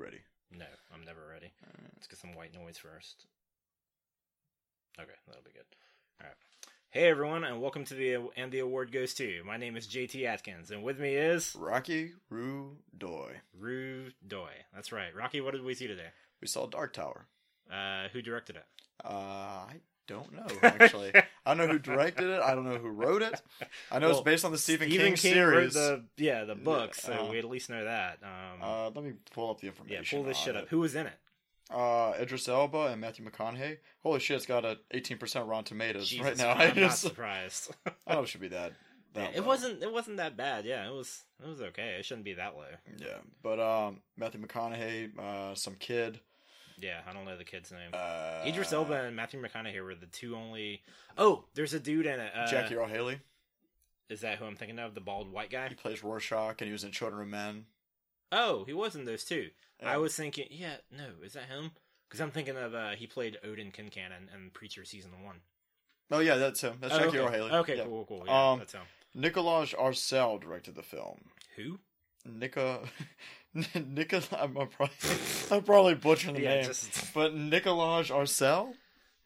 ready? No, I'm never ready. Let's get some white noise first. Okay, that'll be good. All right. Hey everyone, and welcome to the and the award goes to. My name is JT Atkins, and with me is Rocky Rudoy. Rue Doy. That's right. Rocky, what did we see today? We saw Dark Tower. Uh, who directed it? Uh, I don't know actually. I don't know who directed it. I don't know who wrote it. I know Well, it's based on the Stephen, Stephen King, King series. the yeah the book, so uh, we at least know that. Um, Uh, let me pull up the information. yeah, pull this shit it. up. Who was in it? Uh, Idris Elba and Matthew McConaughey. Holy shit, it's got a 18% Rotten Tomatoes Jesus right now. I'm not surprised. I don't know it should be that. Yeah, it wasn't. It wasn't that bad. Yeah, it was. It was okay. It shouldn't be that low. Yeah, but um, Matthew McConaughey, uh, some kid. Yeah, I don't know the kid's name. Uh, Idris Elba and Matthew McConaughey were the two only. Oh, there's a dude in it. Uh, Jackie Earle Haley. Is that who I'm thinking of? The bald white guy? He plays Rorschach, and he was in Children of Men. Oh, he was in those too. Yeah. I was thinking, yeah, no, is that him? Because I'm thinking of uh, he played Odin Quincannon in Preacher season one. Oh yeah, that's him. That's Oh, Jackie okay. Earle Haley. Okay, Yeah. cool, cool. Yeah, Um, that's him. Nicolas Arcel directed the film. Who? Nika, Nika. I'm, I'm probably, I'm probably butchering the Yeah, name, just but Nicolas Arcel.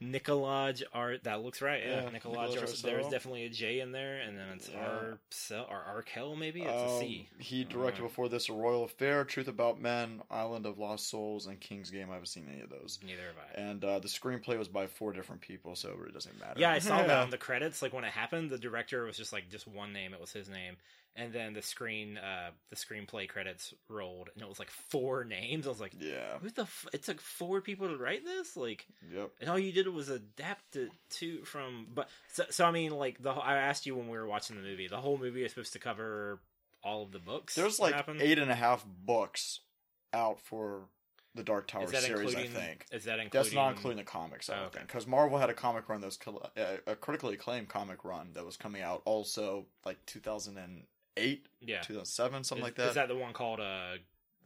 Nikolaj Art. That looks right. Yeah, Yeah, Nikolaj Nikolaj Arcel. There's definitely a J in there, and then it's Yeah. Arcel or Arkel maybe. It's a Um, C. He directed Uh, before this a Royal Affair, Truth About Men, Island of Lost Souls, and King's Game. I haven't seen any of those. Neither have I. And uh, the screenplay was by four different people, so it really doesn't matter. Yeah, I saw that on the credits. Like when it happened, the director was just like just one name. It was his name, and then the screen, uh, the screenplay credits rolled, and it was like four names. I was like, Yeah. who the? F-? It took four people to write this. Like, Yep. and all you did was adapt it to from. But so, so I mean, like the I asked you when we were watching the movie. The whole movie is supposed to cover all of the books. There's like happened? eight and a half books out for the Dark Tower series. I think Is that including? that's not including the comics. I Oh, okay. think because Marvel had a comic run that was a critically acclaimed comic run that was coming out also like 2008, Yeah, 2007, something is, like that. Is that the one called uh?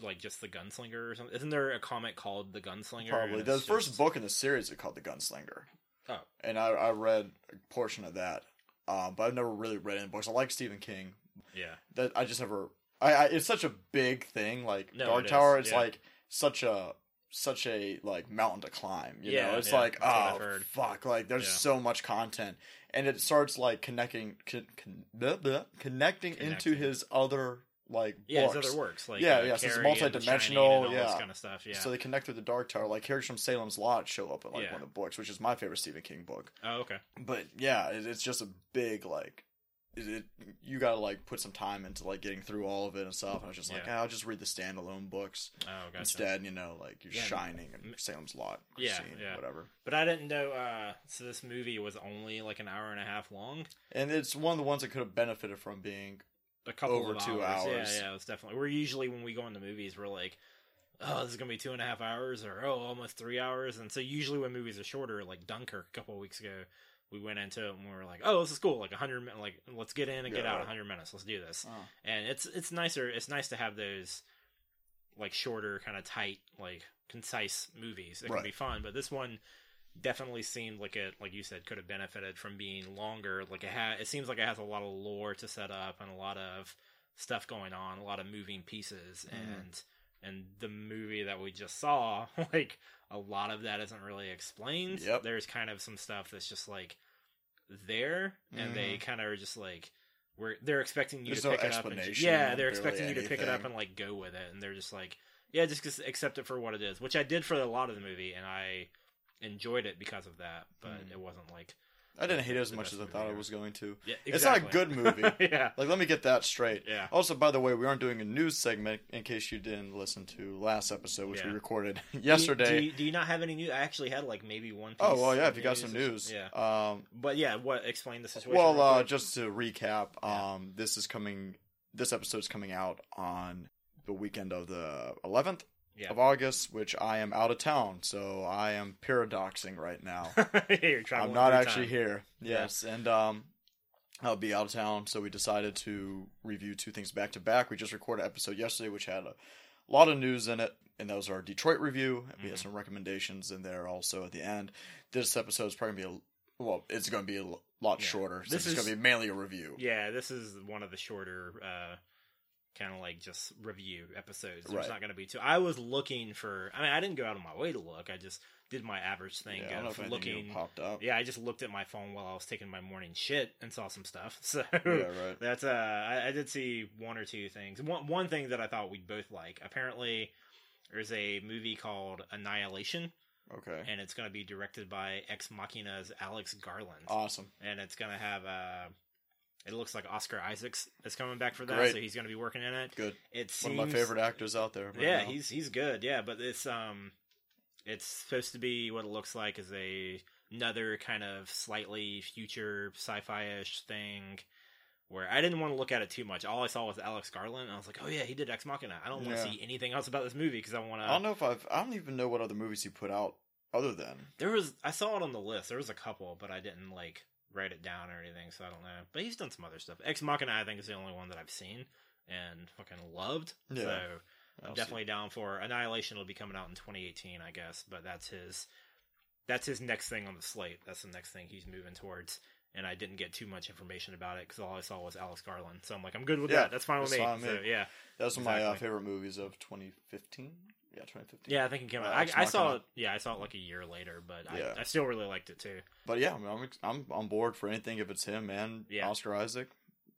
Like just the gunslinger or something? Isn't there a comic called the gunslinger? Probably the first just- book in the series is called The Gunslinger. Oh. and I, I read a portion of that, um, but I've never really read any books. I like Stephen King. Yeah. That I just never. I, I it's such a big thing. Like No, Dark it is, Tower, it's yeah. like such a such a like mountain to climb. You Yeah, know, it's yeah, like oh fuck, like there's Yeah. so much content, and it starts like connecting con, con, blah, blah, connecting into his other like Yeah, books. his other works. Like, Yeah, uh, yeah, so it's and multidimensional, and all yeah. this kind of stuff. Yeah. So they connect through the Dark Tower. Like characters from Salem's Lot show up in like Yeah. one of the books, which is my favorite Stephen King book. oh, okay. But yeah, it, it's just a big like. It, it, you gotta like put some time into like getting through all of it and stuff. And I was just like, Yeah. "Ah, I'll just read the standalone books Oh, gotcha. instead. You know, like you're Yeah. Shining and Salem's Lot, Yeah, Christine, yeah. whatever. But I didn't know. Uh, so this movie was only like an hour and a half long. And it's one of the ones that could have benefited from being A couple Over of two hours. hours. Yeah, yeah. It was definitely. We're usually when we go into movies, we're like, oh, this is gonna be two and a half hours, or oh, almost three hours. And so usually when movies are shorter, like Dunkirk a couple of weeks ago, we went into it and we were like, oh, this is cool. Like a hundred minutes. Like let's get in and get out. A hundred minutes. Let's do this. oh, and it's it's nicer it's nice to have those like shorter kind of tight like concise movies it Right. can be fun but this one definitely seemed like it like you said could have benefited from being longer like it had it seems like it has a lot of lore to set up and a lot of stuff going on a lot of moving pieces Mhm. and and the movie that we just saw like a lot of that isn't really explained Yep. there's kind of some stuff that's just like there and they kind of are just like we're they're expecting you. There's to no pick it up and yeah they're expecting you to pick it up and like go with it and they're just like yeah just accept it for what it is which i did for a lot of the movie and i enjoyed it because of that but Mm. it wasn't like I didn't hate it as much as I thought it ever. was going to. yeah It's not a good movie. yeah Like, let me get that straight. yeah Also, by the way, we aren't doing a news segment in case you didn't listen to last episode, which we Yeah. recorded Do you- yesterday. do you, do you not have any news i actually had like maybe one piece oh well, yeah. If you got some or- news, yeah Um, but yeah what explain the situation well, uh, just to recap, Yeah. um, this is coming. This episode's coming out on the weekend of the 11th Yeah. of August, which I am out of town, so I am paradoxing right now. I'm not actually time. here. Yeah. Yes, and um, I'll be out of town, so we decided to review two things back to back. We just recorded an episode yesterday, which had a lot of news in it, and that was our Detroit review. And we had Mhm. some recommendations in there also at the end. This episode is probably gonna be a well, it's going to be a lot Yeah. shorter. This is- going to be mainly a review. Yeah, this is one of the shorter uh, kind of like just review episodes. There's Right. not going to be two. I was looking for. I mean, I didn't go out of my way to look. I just did my average thing Yeah, I don't know of if looking. popped up. Yeah, I just looked at my phone while I was taking my morning shit and saw some stuff. So Yeah, right. that's uh, I, I did see one or two things. One one thing that I thought we'd both like. Apparently, there's a movie called Annihilation, Okay. and it's going to be directed by Ex Machina's Alex Garland, Awesome. and it's going to have uh, it looks like Oscar Isaacs is coming back for that, Great. so he's going to be working in it. Good. It One of my favorite actors out there. right yeah, now. he's he's good. Yeah, but it's um, it's supposed to be what it looks like is a another kind of slightly future sci-fi ish thing. Where I didn't want to look at it too much. All I saw was Alex Garland. And I was like, "Oh yeah, he did Ex Machina." I don't want to see anything else about this movie because I want to. I don't know if I've. I don't even know what other movies he put out other than. There was I saw it on the list. There was a couple, but I didn't like write it down or anything, so I don't know. But he's done some other stuff. Ex Machina, I think, is the only one that I've seen and fucking loved. Yeah. So I'll I'm see. definitely down for Annihilation. Will be coming out in 2018, I guess. But that's his that's his next thing on the slate. That's the next thing he's moving towards. And I didn't get too much information about it because all I saw was Alex Garland. So I'm like, I'm good with Yeah, that. That's fine with me. fine so yeah, That was one of my uh, favorite movies of 2015. Yeah, 2015. yeah, I think it came out. Uh, I, I saw it. Yeah, I saw it like a year later, but Yeah. I, I still really liked it too. But yeah, I mean, I'm I'm on board for anything if it's him and Yeah. Oscar Isaac.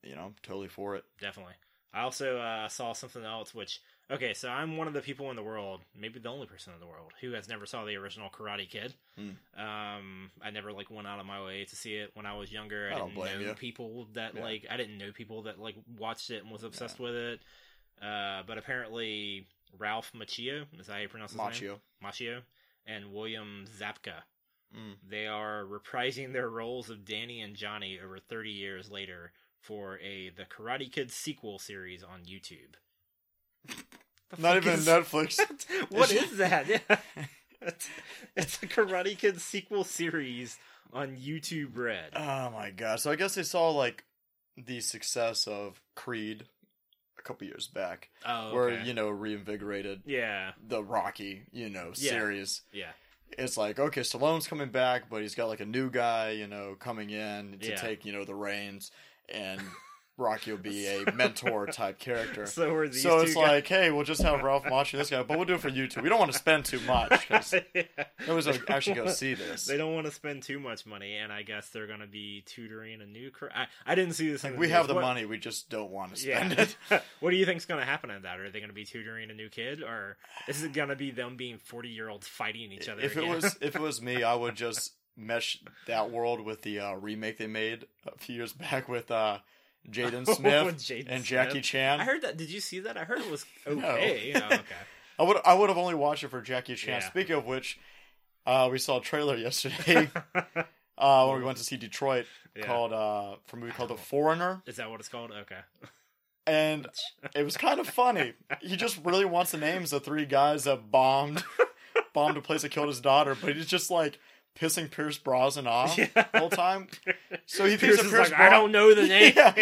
You know, totally for it. Definitely. I also uh, saw something else, which okay, so I'm one of the people in the world, maybe the only person in the world, who has never saw the original Karate Kid. Hmm. Um, I never like went out of my way to see it when I was younger. I, I don't didn't blame know you. people that Yeah. like I didn't know people that like watched it and was obsessed with it. Uh, but apparently Ralph Macchio is that how you pronounce his name? Machio. Macchio and William Zabka. Mm. They are reprising their roles of Danny and Johnny over 30 years later for a the Karate Kid sequel series on YouTube. Not even is- Netflix. what Is- is that? Yeah. It's, it's a Karate Kid sequel series on YouTube Red. Oh my god! So I guess they saw like the success of Creed a couple years back, Oh, where okay. you know reinvigorated yeah, the Rocky you know Yeah. series. yeah, It's like okay, Stallone's coming back, but he's got like a new guy you know coming in to Yeah. take you know the reins, and Rocky will be a mentor type character. So are these So it's guys- like, hey, we'll just have Ralph Macchio this guy, but we'll do it for YouTube. We don't want to spend too much because Yeah. gonna actually go see this. They don't want to spend too much money, and I guess they're going to be tutoring a new. Kar- I, I didn't see this. Like, we news. have the What- money, we just don't want to Yeah. spend it. what do you think's going to happen in that? Are they going to be tutoring a new kid, or is it going to be them being forty year olds fighting each other? if it was if it was me, I would just mesh that world with the uh, remake they made a few years back with uh, Jaden Smith With Jaden and Smith. Jackie Chan. I heard that. Did you see that? I heard it was No. okay. Oh, okay. I would I would have only watched it for Jackie Chan. Yeah. Speaking of which, uh, we saw a trailer yesterday uh, when we went to see Detroit Yeah. called uh, for a movie called The Foreigner, Is that what it's called? Okay. and it was kind of funny. He just really wants the names of three guys that bombed bombed a place that killed his daughter, but he's just like pissing Pierce Brosnan off Yeah. the whole time. So he Pierce thinks is Pierce like, I don't know the name. Yeah,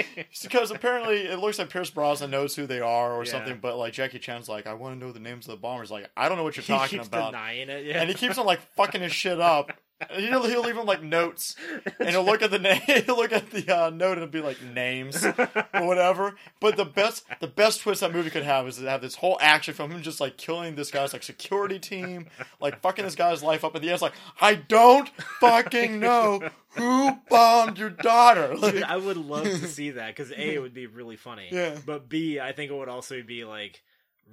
because apparently it looks like Pierce Brosnan knows who they are or Yeah. something, but like Jackie Chan's like, I want to know the names of the bombers. Like, I don't know what you're he talking about. denying it. Yeah. And he keeps on like fucking his shit up. He'll, he'll leave him like notes, and he'll look at the name, he'll look at the uh, note, and it'll be like names or whatever. But the best, the best twist that movie could have is to have this whole action from him just like killing this guy's like security team, like fucking this guy's life up. At the end, it's like I don't fucking know who bombed your daughter. Like, Dude, I would love to see that because a it would be really funny. Yeah. But b I think it would also be like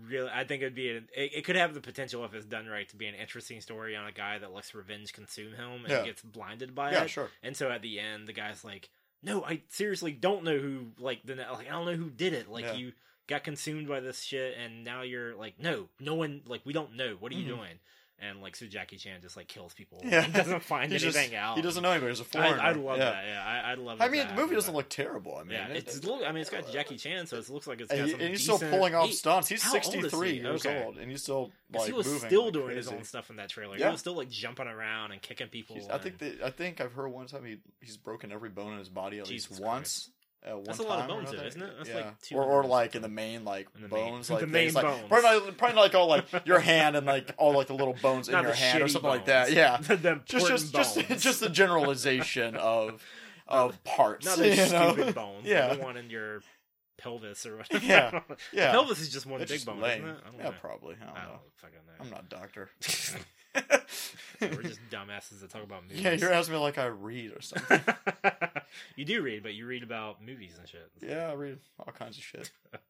really. I think it'd be an, it, it could have the potential if it's done right to be an interesting story on a guy that lets revenge consume him and Yeah. gets blinded by yeah, it. sure. And so at the end, the guy's like, "No, I seriously don't know who like the like I don't know who did it. Like Yeah. you got consumed by this shit, and now you're like, no, no one like we don't know. What are you Mhm. doing?" And like so, Jackie Chan just like kills people. Yeah. and doesn't find He just- anything out. He doesn't know anybody. He's a foreigner. I'd love yeah. that. Yeah, I, I'd love. I mean, the movie doesn't look terrible. I mean, Yeah, it- it's look. I mean, it's got Jackie Chan, so it looks like it's got and, he- some and he's still pulling off he- stunts. He's old is he? 63 years Okay. old, and he's still like he was moving still like doing his own stuff in that trailer. Yeah. He was still like jumping around and kicking people. He's- I think that I think I've heard one time he he's broken every bone in his body at Jesus least once. One That's a lot of bones, though, another. isn't it? That's yeah. like two or or like in the main like In the main- bones, the like main things, like, bones. Probably not, probably not like all like your hand and like all like the little bones in your hand or shitty something like that. Yeah, the, the just just just bones. just the generalization of of parts. not you those know? stupid bones. Yeah. like the one in your pelvis or whatever. Yeah, yeah. pelvis is just one It's big just bone, isn't it? I don't Yeah, know. probably. I don't I know. don't fucking know. I'm not a doctor. We're just dumbasses that talk about movies. yeah, you're asking me like I read or something. you do read, but you read about movies and shit. yeah, I read all kinds of shit.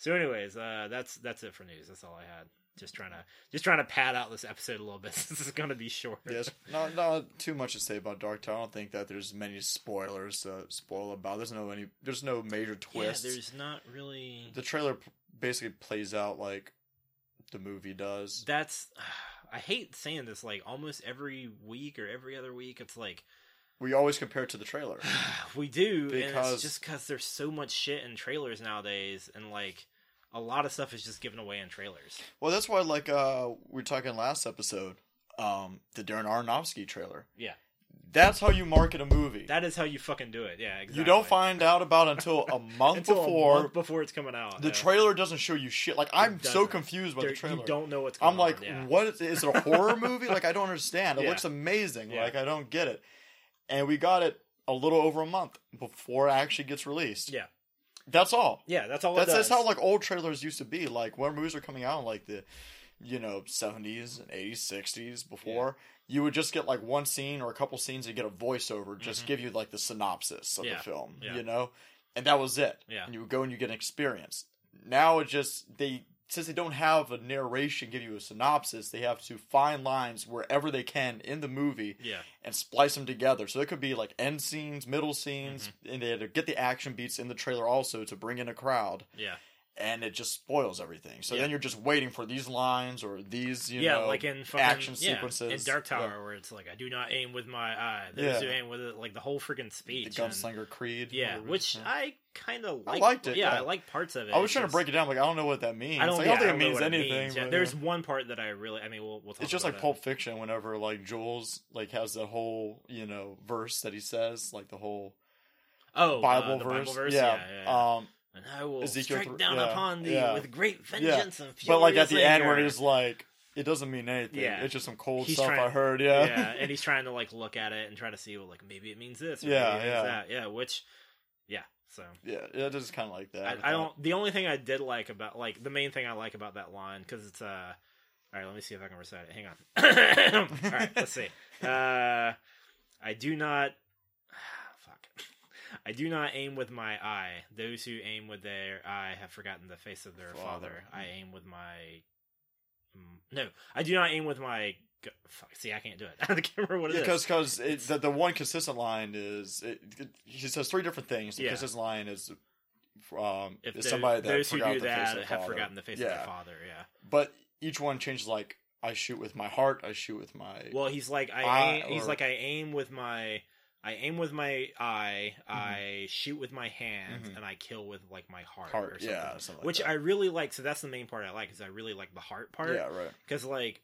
So, anyways, uh, that's that's it for news. That's all I had. Just trying to just trying to pad out this episode a little bit. this is going to be short. Yes, not not too much to say about Dark Tower. I don't think that there's many spoilers to spoil about. There's no any. There's no major twists. Yeah, there's not really. The trailer basically plays out like the movie does. That's. I hate saying this. Like almost every week or every other week, it's like We always compare it to the trailer. we do, and Because- it's just because there's so much shit in trailers nowadays, and like a lot of stuff is just given away in trailers. Well, that's why, like, uh, we were talking last episode, um, the Darren Aronofsky trailer. Yeah. That's how you market a movie. That is how you fucking do it. Yeah, exactly. You don't find out about until a month Until a before. month before it's coming out. the yeah. trailer doesn't show you shit. Like, I'm so confused by There- the trailer. You don't know what's going I'm like, on. Yeah. what is, is it a horror movie? Like, I don't understand. It Yeah. looks amazing. Like, I don't get it. And we got it a little over a month before it actually gets released. Yeah. That's all. Yeah, that's all. That's, that's how like old trailers used to be. Like when movies are coming out, like the you know seventies and eighties, sixties. Before you would just get like one scene or a couple scenes and get a voiceover, just Mhm. give you like the synopsis of Yeah, the film. yeah. You know, and that was it. Yeah. and you would go and you get an experience. Now it just they since they don't have a narration give you a synopsis, they have to find lines wherever they can in the movie Yeah, and splice them together. So it could be like end scenes, middle scenes, Mm-hmm. and they had to get the action beats in the trailer also to bring in a crowd yeah, and it just spoils everything. So Yeah. then you're just waiting for these lines or these, you yeah. know, like in fucking, action yeah, sequences. in Dark Tower, Yeah. where it's like, "I do not aim with my eye." Those Yeah. aim with it, like the whole freaking the speech. and- Gunslinger Creed. yeah, which. I kind of I liked it, Yeah. I like parts of it. I was It's trying to break it down. Like I don't know what that means. I don't, Like, I don't think I it don't know means anything. means. Yeah, there's one part that I really. I mean, we'll we'll. It's just like it. Pulp Fiction. Whenever like Jules like has the whole you know verse that he says, like the whole Oh, Bible, uh, the verse. Bible verse. Yeah. Yeah, yeah. Um, and I will Ezekiel strike th- down yeah, upon thee yeah. with great vengeance and fury. but like at the end where he's like, it doesn't mean anything. Yeah. It's just some cold He's stuff I heard. Yeah. yeah, and he's trying to like look at it and try to see, well, like maybe it means this. Or Yeah, maybe it means yeah. that. yeah. Which, yeah. So yeah. It is kind of like that. I, I don't. The only thing I did like about like the main thing I like about that line because it's uh. All right, let me see if I can recite it. Hang on. all right, let's see. Uh, I do not. I do not aim with my eye. Those who aim with their eye have forgotten the face of their father. Father. I aim with my. mm, No, I do not aim with my. Fuck. See, I can't do it. I can't remember what it is. because because the, the one consistent line is it, it, he says three different things. The Yeah. consistent line is um if is somebody that those who do that have father. forgotten the face of Yeah. their father. Yeah. But each one changes like I shoot with my heart. I shoot with my Well, he's like I. Aim, he's or- like I aim with my. I aim with my eye. I shoot with my hand, Mhm. and I kill with like my heart. heart. or something. yeah, something like Which that. I really like. So that's the main part I like. Is I really like the heart part. yeah right. Because like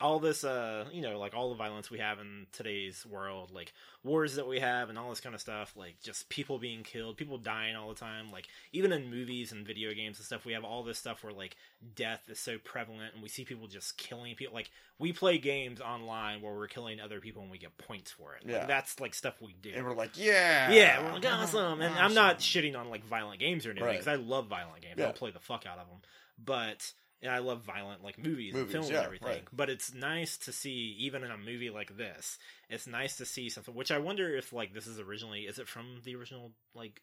all this, uh, you know, like all the violence we have in today's world, like wars that we have and all this kind of stuff, like just people being killed, people dying all the time. Like even in movies and video games and stuff, we have all this stuff where like death is so prevalent and we see people just killing people. Like we play games online where we're killing other people and we get points for it. Like, Yeah. that's like stuff we do. And we're like yeah Yeah, we're like awesome, and I'm not shitting on like violent games or anything Right. because I love violent games. Yeah. I'll play the fuck out of them, but and I love violent like movies, and films yeah, and everything. right. But it's nice to see even in a movie like this. It's nice to see something. Which I wonder if like this is originally is it from the original like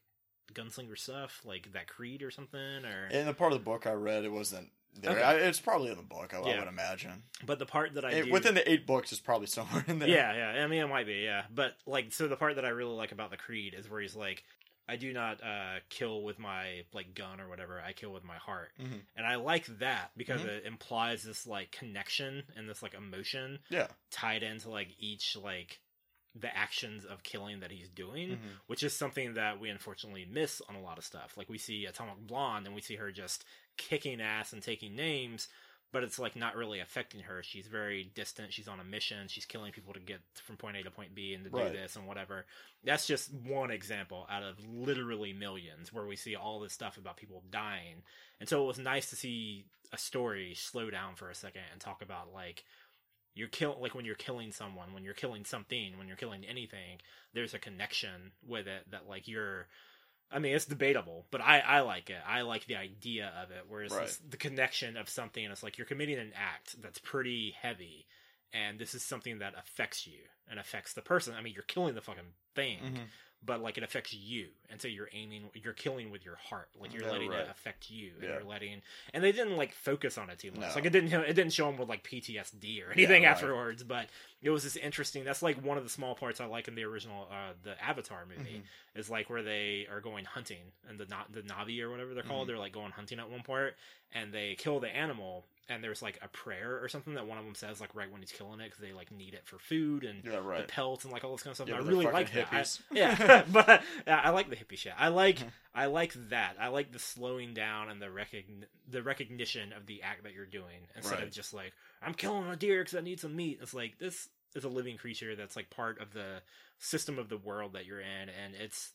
gunslinger stuff like that Creed or something or. In the part of the book I read, it wasn't there. Okay. I, it's probably in the book. I, I would imagine. but the part that I It- do, within the eight books, is probably somewhere in there. Yeah, yeah. I mean, it might be, yeah. But like, so the part that I really like about the Creed is where he's like, "I do not uh, kill with my like gun or whatever. I kill with my heart," Mhm. and I like that because Mhm. it implies this like connection and this like emotion Yeah. tied into like each like the actions of killing that he's doing, Mhm. which is something that we unfortunately miss on a lot of stuff. Like we see Atomic Blonde and we see her just kicking ass and taking names, but it's like not really affecting her. She's very distant. She's on a mission. She's killing people to get from point A to point B and to Right. do this and whatever. That's just one example out of literally millions where we see all this stuff about people dying. And so it was nice to see a story slow down for a second and talk about like you're kill like when you're killing someone, when you're killing something, when you're killing anything, there's a connection with it that like you're I mean, it's debatable, but I, I like it. I like the idea of it, whereas Right. the connection of something, and it's like you're committing an act that's pretty heavy, and this is something that affects you and affects the person. I mean, you're killing the fucking thing, Mhm. But like it affects you, and so you're aiming, you're killing with your heart, like you're Yeah, letting right. it affect you, and Yeah. you're letting, and they didn't like focus on it too much. No. Like it didn't, it didn't show them with like PTSD or anything right. afterwards, but it was just interesting. That's like one of the small parts I like in the original, uh, the Avatar movie Mhm. is like where they are going hunting and the Na- the Navi or whatever they're called. Mhm. They're like going hunting at one part, and they kill the animal. And there's like a prayer or something that one of them says like right when he's killing it because they like need it for food and Yeah, the right. pelts and like all this kind of stuff. Yeah, I really like that. I- hippies. yeah, but yeah, I like the hippie shit. I like Mhm. I like that. I like the slowing down and the recogn- the recognition of the act that you're doing instead Right. of just like I'm killing a deer because I need some meat. It's like this is a living creature that's like part of the system of the world that you're in, and it's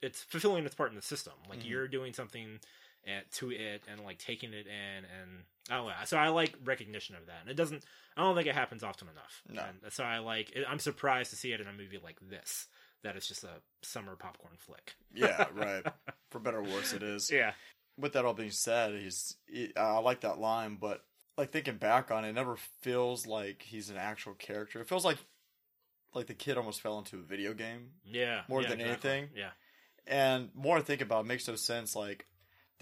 it's fulfilling its part in the system. Like Mhm. you're doing something at, to it and like taking it in, and I don't know. So I like recognition of that, and it doesn't. I don't think it happens often enough. No. And so I like. I'm surprised to see it in a movie like this. That it's just a summer popcorn flick. Yeah, right. For better or worse, it is. Yeah. With that all being said, he's he, I like that line, but like thinking back on it, it never feels like he's an actual character. It feels like like the kid almost fell into a video game. Yeah. More yeah, than exactly. anything? Yeah. And more I think about, it, it makes no sense. Like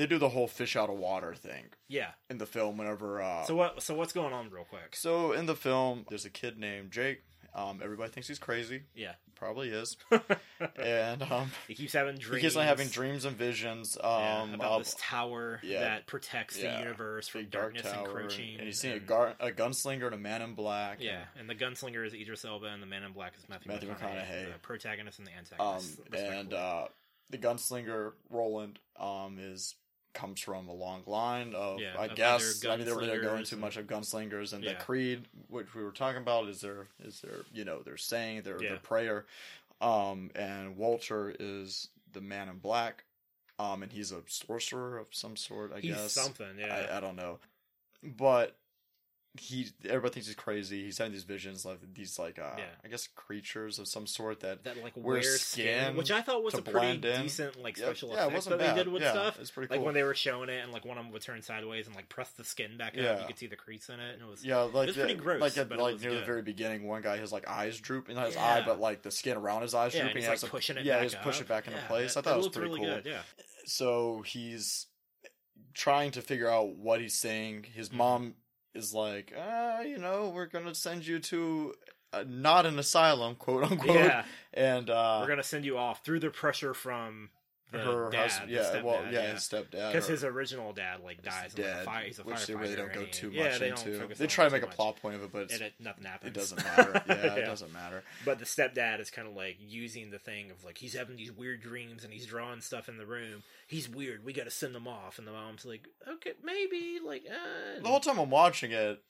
they do the whole fish out of water thing Yeah. in the film. Whenever uh, So what? So what's going on, real quick? so in the film, there's a kid named Jake. Um, everybody thinks he's crazy. Yeah. Probably is. and um, he keeps having dreams. he keeps on having dreams and visions. yeah, Um, about of this tower yeah. that protects Yeah. the universe from big dark darkness tower, encroaching. and he's seeing a, and- gar- a gunslinger and a man in black. Yeah, and the gunslinger is Idris Elba, and the Man in Black is Matthew, Matthew McConaughey, the protagonist and the Um, antagonist. and uh, the gunslinger Roland um is comes from a long line of Yeah, I of guess I mean they were going too much of gunslingers and Yeah. the creed which we were talking about is their is their you know their saying their Yeah. their prayer um and Walter is the man in black um and he's a sorcerer of some sort I he's guess something. Yeah, I, I don't know but he everybody thinks he's crazy he's having these visions like these like uh Yeah. I guess creatures of some sort that that like wear skin, skin which I thought was a pretty in. decent like special yeah, effect wasn't that bad. they did with stuff. It's pretty Like cool. when they were showing it, and like one of them would turn sideways and like press the skin back up, you could see the crease in it, and it was yeah, like was the- pretty gross, Like at it like was near the very beginning, one guy has like eyes droop, and not his eye, but like the skin around his eyes drooping. and he's he has like to- pushing it. yeah, he's pushing it back into place. I thought it was pretty cool. Yeah, So he's trying to figure out what he's saying. His Mhm. mom is like, uh, you know, we're gonna send you to uh, not an asylum, quote unquote. yeah. And uh, We're gonna send you off through the pressure from her dad, husband, yeah, well, stepdad, yeah, his stepdad, because his original dad like dies in like, a dead, fire. He's a which they really don't go too yeah, much they into. They try to make a much. plot point of it, but it nothing happens. it doesn't matter. Yeah, Yeah. it doesn't matter. But the stepdad is kind of like using the thing of like he's having these weird dreams and he's drawing stuff in the room. He's weird. We got to send him off. And the mom's like, okay, maybe like uh, The whole time I'm watching it,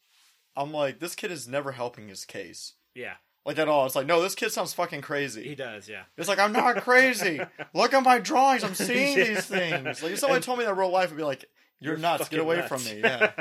I'm like, this kid is never helping his case. yeah, Like at all. It's like, no, this kid sounds fucking crazy. he does. Yeah, It's like, I'm not crazy. Look at my drawings. I'm seeing Yeah. these things. Like, if somebody And- told me that real life, I'd be like, you're, nuts. Get away nuts. from me. Yeah.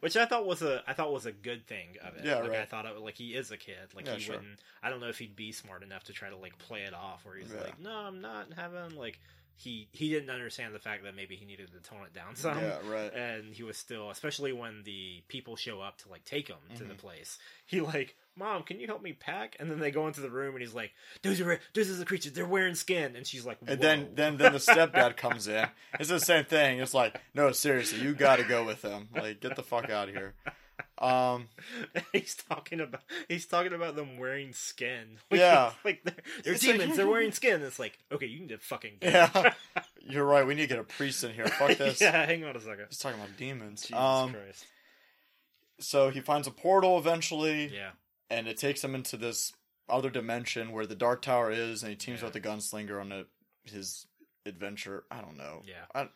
Which I thought was a I thought was a good thing of it. Yeah, like I thought it like he is a kid. Like Yeah, he sure. wouldn't. I don't know if he'd be smart enough to try to like play it off where he's Yeah. like, no, I'm not having like he he didn't understand the fact that maybe he needed to tone it down some. yeah, right. and he was still especially when the people show up to like take him to the Mhm. place he like mom can you help me pack and then they go into the room and he's like those are those are the creatures they're wearing skin and she's like And then, then, then the stepdad comes in. It's the same thing. It's like, no, seriously, you got to go with them. Like, get the fuck out of here. Um, he's talking about he's talking about them wearing skin Like, Yeah. like they're, they're It's like- demons they're wearing skin it's like okay you need to fucking go. yeah, you're right. We need to get a priest in here. Fuck this. yeah hang on a second He's talking about demons. jesus um, christ so he finds a portal eventually. yeah and it takes him into this other dimension where the Dark Tower is, and he teams Yeah. with the Gunslinger on a, his adventure. I don't know. yeah I,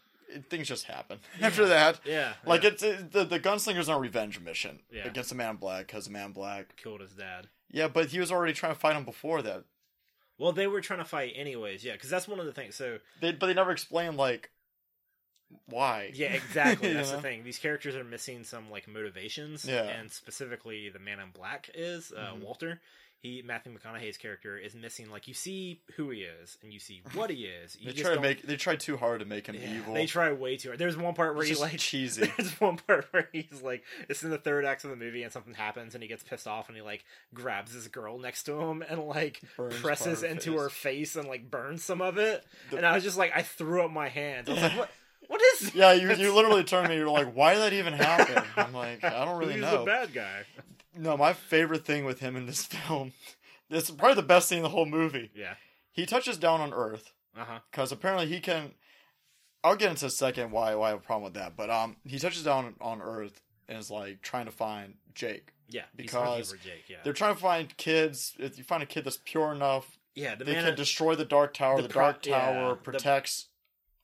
things just happen after that. yeah Like yeah. it's it, the the Gunslinger's on a revenge mission Yeah. against the Man in Black because the Man in Black. killed his dad Yeah, but he was already trying to fight him before that. well they were trying to fight anyways yeah because that's one of the things so They but they never explained like why? Yeah, exactly. That's know? the thing. These characters are missing some like motivations. Yeah. And specifically, the Man in Black is uh, Mhm. Walter. He Matthew McConaughey's character is missing. Like you see who he is, and you see what he is. You They just try to make they try too hard to make him Yeah, evil. They try way too hard. There's one part where It's he like cheesy. There's one part where he's like, it's in the third act of the movie, and something happens, and he gets pissed off, and he like grabs this girl next to him and like Burns presses her into face. her face and like burns some of it. The- and I was just like, I threw up my hands. I was like, what? What is? Yeah, you you literally turned me. You're like, why did that even happen? I'm like, I don't really Who's know. the bad guy? No, my favorite thing with him in this film, this is probably the best thing in the whole movie. Yeah. He touches down on Earth because apparently he can. I'll get into a second why why I have a problem with that, but um, he touches down on Earth and is like trying to find Jake. Yeah. Because Jake. Yeah. They're trying to find kids. If you find a kid that's pure enough, Yeah. The they can destroy the Dark Tower. the The, pro- Dark yeah, Tower the- protects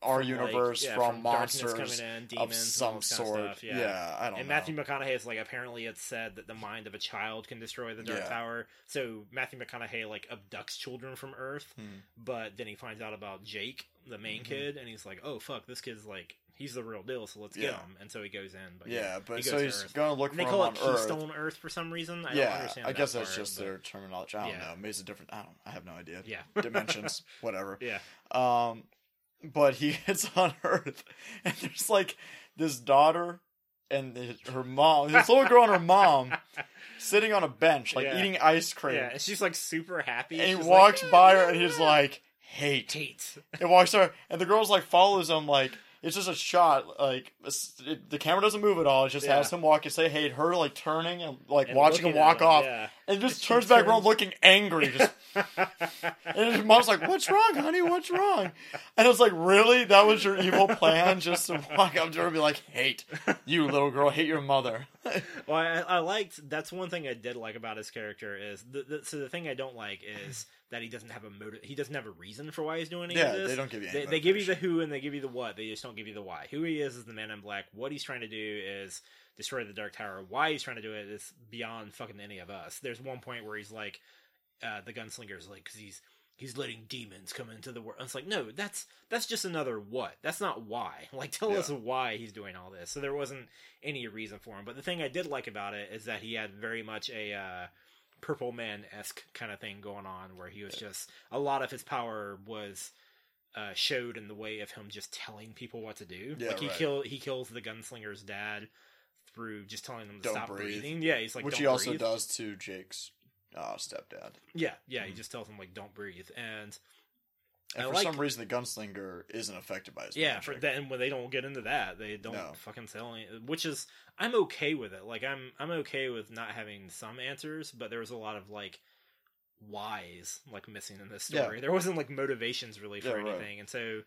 our from, like, universe yeah, from, darkness monsters in, of demons, all some this kind of sort. stuff, yeah. I don't know. and know. Matthew McConaughey is like apparently it's said that the mind of a child can destroy the Dark Yeah. Tower. So Matthew McConaughey like abducts children from Earth, Hmm. but then he finds out about Jake, the main Mhm. kid, and he's like, "Oh fuck, this kid's like he's the real deal, so let's get him." And so he goes in. But yeah, he but goes so to he's Earth. gonna look And for they him call on it Earth. Keystone Earth for some reason. I don't yeah, understand. I that guess that's part, just but- their terminology. I don't Yeah. know. Maybe it's a different. I don't. I have no idea. Yeah. Dimensions, whatever. Yeah. Um, but he gets on Earth, and there's like this daughter and her mom, this little girl and her mom, sitting on a bench, like Yeah. eating ice cream. Yeah, and she's like super happy. and he She's walks like, by her, and he's like, "Hate." Tate. and walks her, and the girl's like follows him like it's just a shot like it, the camera doesn't move at all. It just Yeah. has him walk and say hey her like turning and like And watching him walk off, Yeah. And just turns back around looking angry. Just and his mom's like, "What's wrong, honey? What's wrong?" And it's like, "Really? That was your evil plan? Just to walk up to her and be like, hate you, little girl, hate your mother." Well, I, I liked. That's one thing I did like about his character is the, the so the thing I don't like is that he doesn't have a motive. He doesn't have a reason for why he's doing any yeah, of this. they don't give you. They, they give you the who and they give you the what. They just don't give you the why. Who he is is the Man in Black. What he's trying to do is destroy the Dark Tower. Why he's trying to do it is beyond fucking any of us. There's one point where he's like, uh, the gunslinger's like, because he's he's letting demons come into the world. And it's like, no, that's that's just another what. That's not why. Like, tell Yeah. us why he's doing all this. So there wasn't any reason for him. But the thing I did like about it is that he had very much a. Uh, Purple Man esque kind of thing going on, where he was just a lot of his power was uh, showed in the way of him just telling people what to do. Yeah, like he right. kill he kills the gunslinger's dad through just telling them to Don't stop breathe. breathing. Yeah, he's like, which "Don't he also breathe." does to Jake's uh, stepdad. Yeah, yeah, he Mhm. just tells him like, "Don't breathe," and And I for like- some reason, the gunslinger isn't affected by his yeah, for magic. that, and when they don't get into that, they don't No. fucking tell any. Which is, I'm okay with it. Like, I'm I'm okay with not having some answers, but there was a lot of like whys like missing in this Yeah. story. There wasn't like motivations really for Yeah, right. anything, and so.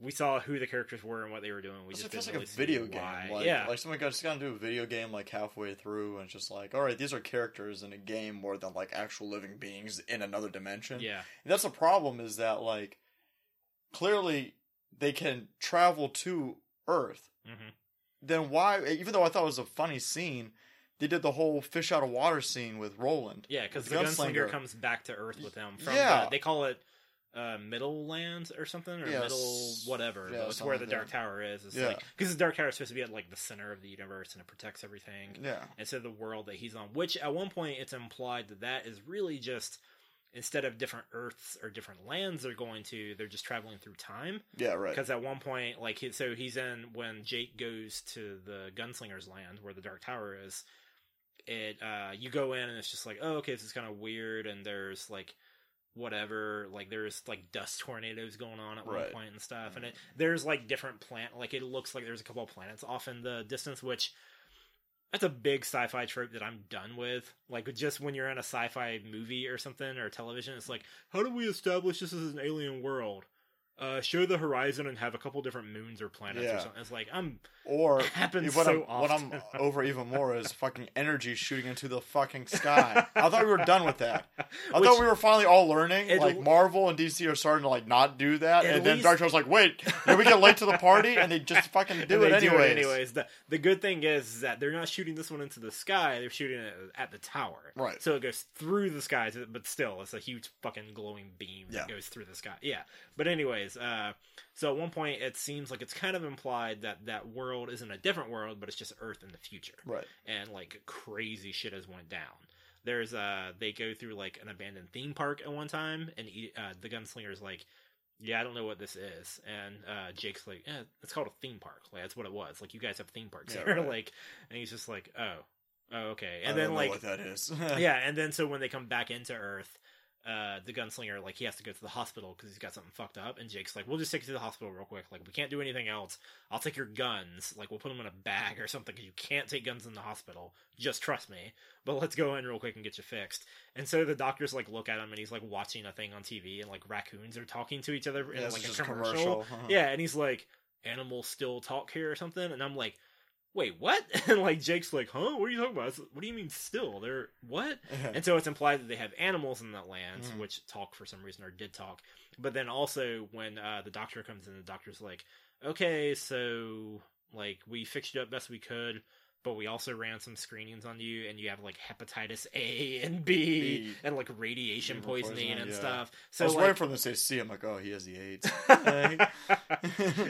We saw who the characters were and what they were doing. We just it feels like a really see video game. why. Like, yeah, like someone just gonna do a video game like halfway through, and it's just like, all right, these are characters in a game more than like actual living beings in another dimension. yeah, And that's the problem is that like clearly they can travel to Earth. hmm Then why? Even though I thought it was a funny scene, they did the whole fish out of water scene with Roland. Yeah, because The the gunslinger. gunslinger. comes back to Earth with them from Yeah. the, they call it uh, Middle Lands or something or. Middle whatever. Yeah, but it's where the like Dark that. Tower is. It's Yeah. like because the Dark Tower is supposed to be at like the center of the universe and it protects everything. Yeah, And so the world that he's on, which at one point it's implied that that is really just instead of different Earths or different lands they're going to, they're just traveling through time. yeah, right. Because at one point, like, he, so he's in when Jake goes to the gunslinger's land where the Dark Tower is. It uh, you go in and it's just like, oh, okay, this is kind of weird, and there's like whatever, like there's like dust tornadoes going on at one point and stuff, and it there's like different plant, like it looks like there's a couple of planets off in the distance, which that's a big sci-fi trope that I'm done with. Like just when you're in a sci-fi movie or something or television, it's like, how do we establish this as an alien world? Uh, show the horizon and have a couple different moons or planets or something. It's like I'm Or happens what, so I'm, what I'm over even more is fucking energy shooting into the fucking sky. I thought we were done with that. I Which- thought we were finally all learning. Like Marvel and DC are starting to like not do that, At and then least- Dark Tower's like, wait, did we get late to the party? And they just fucking do, it, anyways. anyways. The the good thing is, that they're not shooting this one into the sky; they're shooting it at the tower. Right. So it goes through the sky, but still, it's a huge fucking glowing beam Yeah. that goes through the sky. Yeah. But anyways, anyways, uh, so at one point it seems like it's kind of implied that that world isn't a different world, but it's just Earth in the future, Right. and like crazy shit has went down. There's uh, they go through like an abandoned theme park at one time, and uh, the gunslinger's like, "Yeah, I don't know what this is," and uh, Jake's like, "Yeah, it's called a theme park. Like that's what it was. Like you guys have theme parks Yeah, here, right. like." And he's just like, "Oh, oh, okay." I And don't then know like what that is. yeah, and then so when they come back into Earth, uh, the gunslinger like he has to go to the hospital because he's got something fucked up, and Jake's like, "We'll just take you to the hospital real quick. Like we can't do anything else. I'll take your guns. Like we'll put them in a bag or something because you can't take guns in the hospital. Just trust me. But let's go in real quick and get you fixed." And so the doctors like look at him, and he's like watching a thing on TV, and like raccoons are talking to each other in Yeah, like a just commercial. huh? Yeah, and he's like, "Animals still talk here" or something, and I'm like. Wait, what? And like Jake's like, huh? What are you talking about? Said, What do you mean still? They're what? And so it's implied that they have animals in that land, Mhm. which talk for some reason or did talk. But then also when uh, the doctor comes in, the doctor's like, "Okay, so like we fixed you up best we could, but we also ran some screenings on you, and you have like hepatitis A and B, B. and like radiation poisoning poisoning, and yeah. stuff." I So was like, waiting for them to say C. I'm like, oh, he has the AIDS.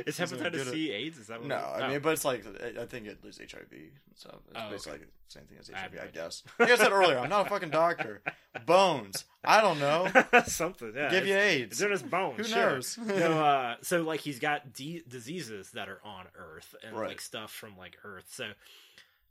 is hepatitis. C AIDS? Is that what No, I oh. mean, but it's like I think it is HIV. So it's Oh, basically okay. like the same thing as HIV, no I, guess. Like I said earlier, I'm not a fucking doctor. Bones. I don't know. something. Yeah, Give you AIDS. It's in his bones. Who sure. knows? no, uh, so like he's got diseases that are on Earth and Right. like stuff from like Earth. So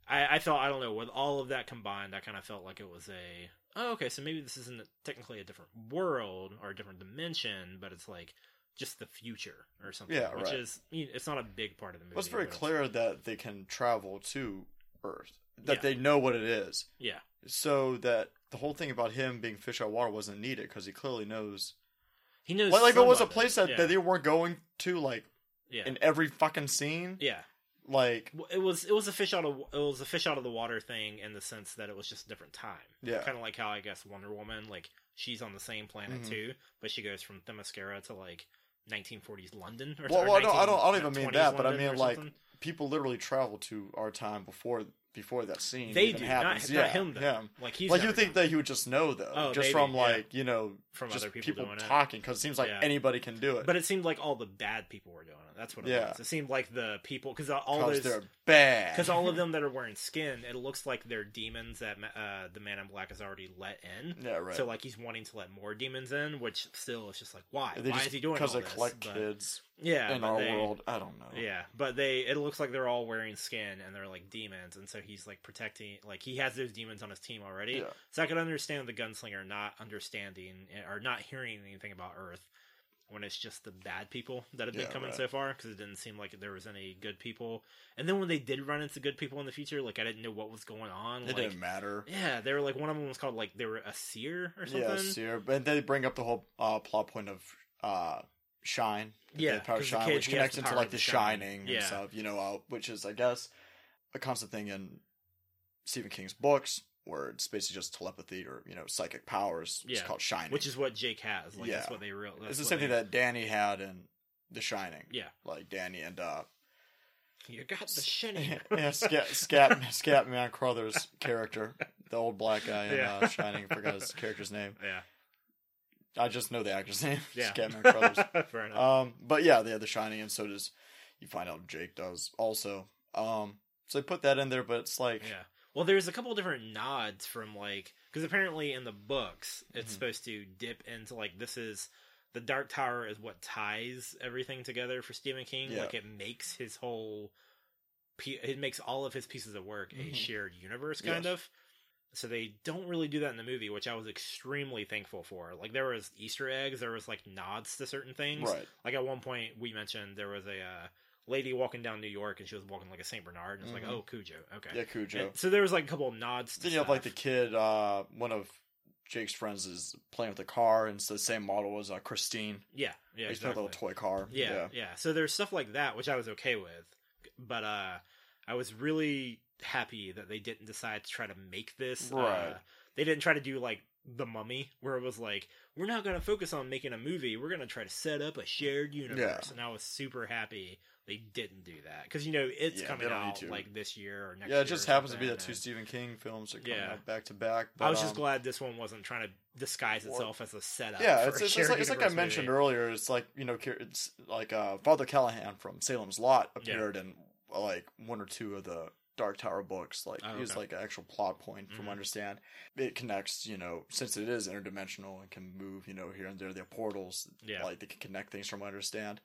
I, I felt I don't know with all of that combined, I kind of felt like it was a oh okay, so maybe this isn't technically a different world or a different dimension, but it's like just the future or something. Yeah, which right. is I mean, it's not a big part of the movie. Well, it's very clear that they can travel to Earth. That Yeah. they know what it is. Yeah, So that the whole thing about him being fish out of water wasn't needed because he clearly knows. he knows. Like, like if it was a place that, yeah. that they weren't going to, like yeah. in every fucking scene. yeah. Like, It was it was a fish out of it was a fish out of the water thing in the sense that it was just a different time. Yeah. kind of like how I guess Wonder Woman, like she's on the same planet Mhm. too, but she goes from Themyscira to like 1940s London. Or, Well, or well, I don't- I don't- I don't even mean that, but I mean, like, something. people literally travel to our time before before that scene. they do happens. not, yeah, not him though. him. Like he's like you think that he would just know though, Oh, just maybe, from yeah. like you know from just other people, doing talking because it seems like Yeah. anybody can do it. But it seemed like all the bad people were doing it. That's what it Yeah. was. It seemed like the people because all because those they're bad. because all of them that are wearing skin, it looks like they're demons that uh, the Man in Black has already let in. yeah right. So like he's wanting to let more demons in, which still is just like why? they why just, is he doing because they this? collect But- kids Yeah, in our they- world. I don't know. Yeah, but they it looks like they're all wearing skin and they're like demons, and so he's like protecting. Like he has those demons on his team already. Yeah. So I could understand the gunslinger not understanding or not hearing anything about Earth when it's just the bad people that have been Yeah, coming right. so far because it didn't seem like there was any good people. And then when they did run into good people in the future, like I didn't know what was going on. It like, didn't matter. yeah, they were like one of them was called like they were a seer or something. Yeah, Seer. But they bring up the whole uh, plot point of uh, Shine. Yeah, power Shine, kid, which connects into like the the. Shining and Yeah. stuff. You know, uh, which is I guess a constant thing in Stephen King's books, where it's basically just telepathy or you know psychic powers. It's called Shining. which is what Jake has. Like that's what they real. it's the same thing that Danny had in The Shining. Yeah, Like Danny and uh, you got the shining. yeah, Scat, Scat, Scatman Crothers' character, the old black guy in Yeah. uh, Shining. I forgot his character's name. yeah, I just know the actor's name. yeah. Scatman Crothers. Fair enough. Um, but yeah, they had The Shining, and so does you find out Jake does also. Um, so they put that in there, but it's like Yeah. Well, there's a couple different nods from like because apparently in the books it's Mhm. supposed to dip into like this is the Dark Tower is what ties everything together for Stephen King. Yeah. Like it makes his whole it makes all of his pieces of work a Mhm. shared universe kind Yes. of. So they don't really do that in the movie, which I was extremely thankful for. Like there was Easter eggs, there was like nods to certain things. right. Like at one point we mentioned there was a uh, lady walking down New York and she was walking like a Saint Bernard, and it's Mhm. like, oh, Cujo, okay. Yeah, Cujo. And so there was like a couple of nods. To Then you have like the kid. Uh, one of Jake's friends is playing with a car, and it's the same model as uh, Christine. yeah, yeah, He's playing with a exactly. little toy car. Yeah, yeah, So there's stuff like that which I was okay with, but uh, I was really happy that they didn't decide to try to make this. Right. Uh, they didn't try to do like the Mummy, where it was like we're not going to focus on making a movie. We're going to try to set up a shared universe, Yeah. and I was super happy they didn't do that because you know it's Yeah, coming they don't need out like this year or next. Year. Yeah, it just happens to be that two Stephen King films are coming Yeah. out back to back. But, I was just um, glad this one wasn't trying to disguise Or- itself as a setup. Yeah, it's, it's, shared like, it's like I mentioned movie. earlier. It's like you know, it's like uh, Father Callahan from Salem's Lot Yeah. appeared in uh, like one or two of the Dark Tower books. Like Oh, he was like an actual plot point, from Mhm. understand. It connects, you know, since it is interdimensional and can move, you know, here and there. There are portals, Yeah. like they can connect things, from understand.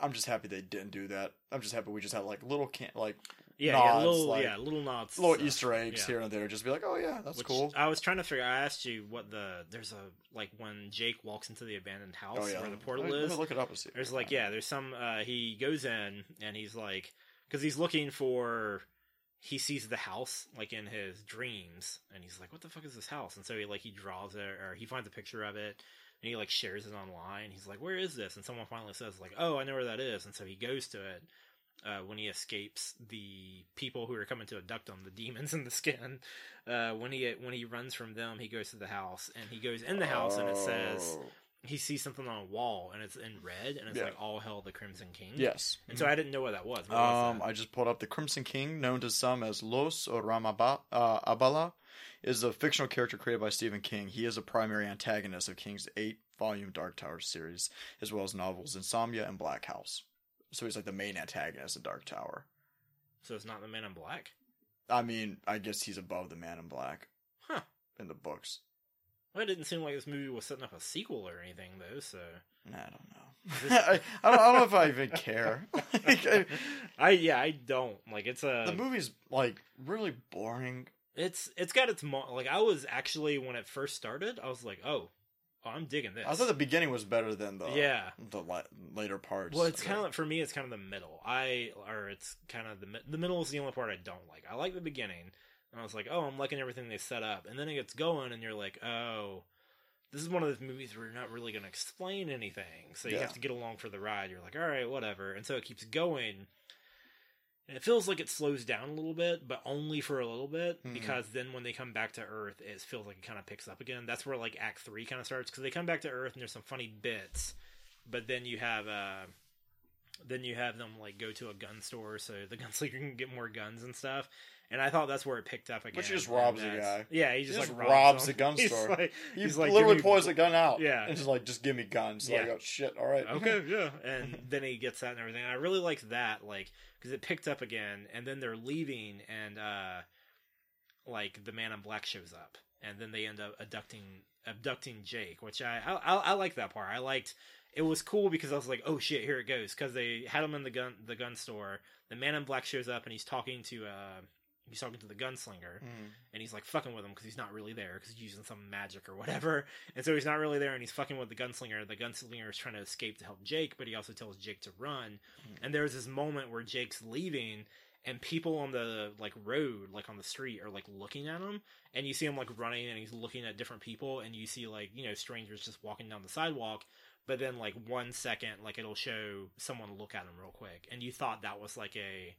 I'm just happy they didn't do that. I'm just happy we just had like little can like Yeah, nods, yeah, little, like, yeah, little nods, little stuff. Easter eggs yeah. here and there. Just be like, oh yeah, that's Which cool. I was trying to figure. I asked you what the there's a like when Jake walks into the abandoned house Oh yeah, where the portal me, is. Look it up and see. There's like yeah, there's some. uh He goes in and he's like because he's looking for. He sees the house like in his dreams, and he's like, "What the fuck is this house?" And so he like he draws it or he finds a picture of it, and he like shares it online. He's like, "Where is this?" And someone finally says like, "Oh, I know where that is." And so he goes to it. Uh, when he escapes the people who are coming to abduct him, the demons in the skin, uh, when he when he runs from them, he goes to the house and he goes in the house and it says Oh. He sees something on a wall and it's in red and it's Yeah. like all hell the Crimson King. yes. And so I didn't know what that was. What was Um, that? I just pulled up the Crimson King, known to some as Los or Ramaba, uh, Abala, is a fictional character created by Stephen King. He is a primary antagonist of King's eight-volume Dark Tower series, as well as novels Insomnia and Black House. So he's like the main antagonist of Dark Tower. so it's not the Man in Black. I mean, I guess he's above the Man in Black Huh. in the books. Well, it didn't seem like this movie was setting up a sequel or anything though. So I don't know. I, I, don't, I don't know if I even care. Like, I- I yeah I don't like it's a the movie's like really boring. it's it's got its mo- like I was actually when it first started I was like oh, oh I'm digging this. I thought the beginning was better than the yeah. the la- later parts. Well, it's kind of for me. It's kind of the middle. I or it's kind of the the middle is the only part I don't like. I like the beginning, and I was like, oh, I'm liking everything they set up, and then it gets going, and you're like, oh, this is one of those movies where you're not really going to explain anything, so you Yeah. have to get along for the ride. You're like, all right, whatever, and so it keeps going. And it feels like it slows down a little bit, but only for a little bit, Mhm. because then when they come back to Earth, it feels like it kind of picks up again. That's where like Act Three kind of starts, because they come back to Earth and there's some funny bits, but then you have uh, then you have them like go to a gun store so the gunslinger can get more guns and stuff. And I thought that's where it picked up again. But he just robs the guy. Yeah, he He just, just like robs him. the gun He's store. like- He he's like, literally pulls the gun out. Yeah. And just like, just give me guns. Yeah. Like, oh shit, all right. okay, yeah. And then he gets that and everything. I really liked that, like, because it picked up again, and then they're leaving, and uh, like the Man in Black shows up, and then they end up abducting abducting Jake, which I I, I, I like that part. I liked. It was cool because I was like, oh shit, here it goes, because they had him in the gun the gun store. The Man in Black shows up, and he's talking to uh. He's talking to the gunslinger, Mm. and he's like fucking with him because he's not really there because he's using some magic or whatever. And so he's not really there, and he's fucking with the gunslinger. The gunslinger is trying to escape to help Jake, but he also tells Jake to run. And there's this moment where Jake's leaving, and people on the like road, like on the street, are like looking at him, and you see him like running, and he's looking at different people, and you see like you know strangers just walking down the sidewalk. But then like one second, like it'll show someone look at him real quick, and you thought that was like a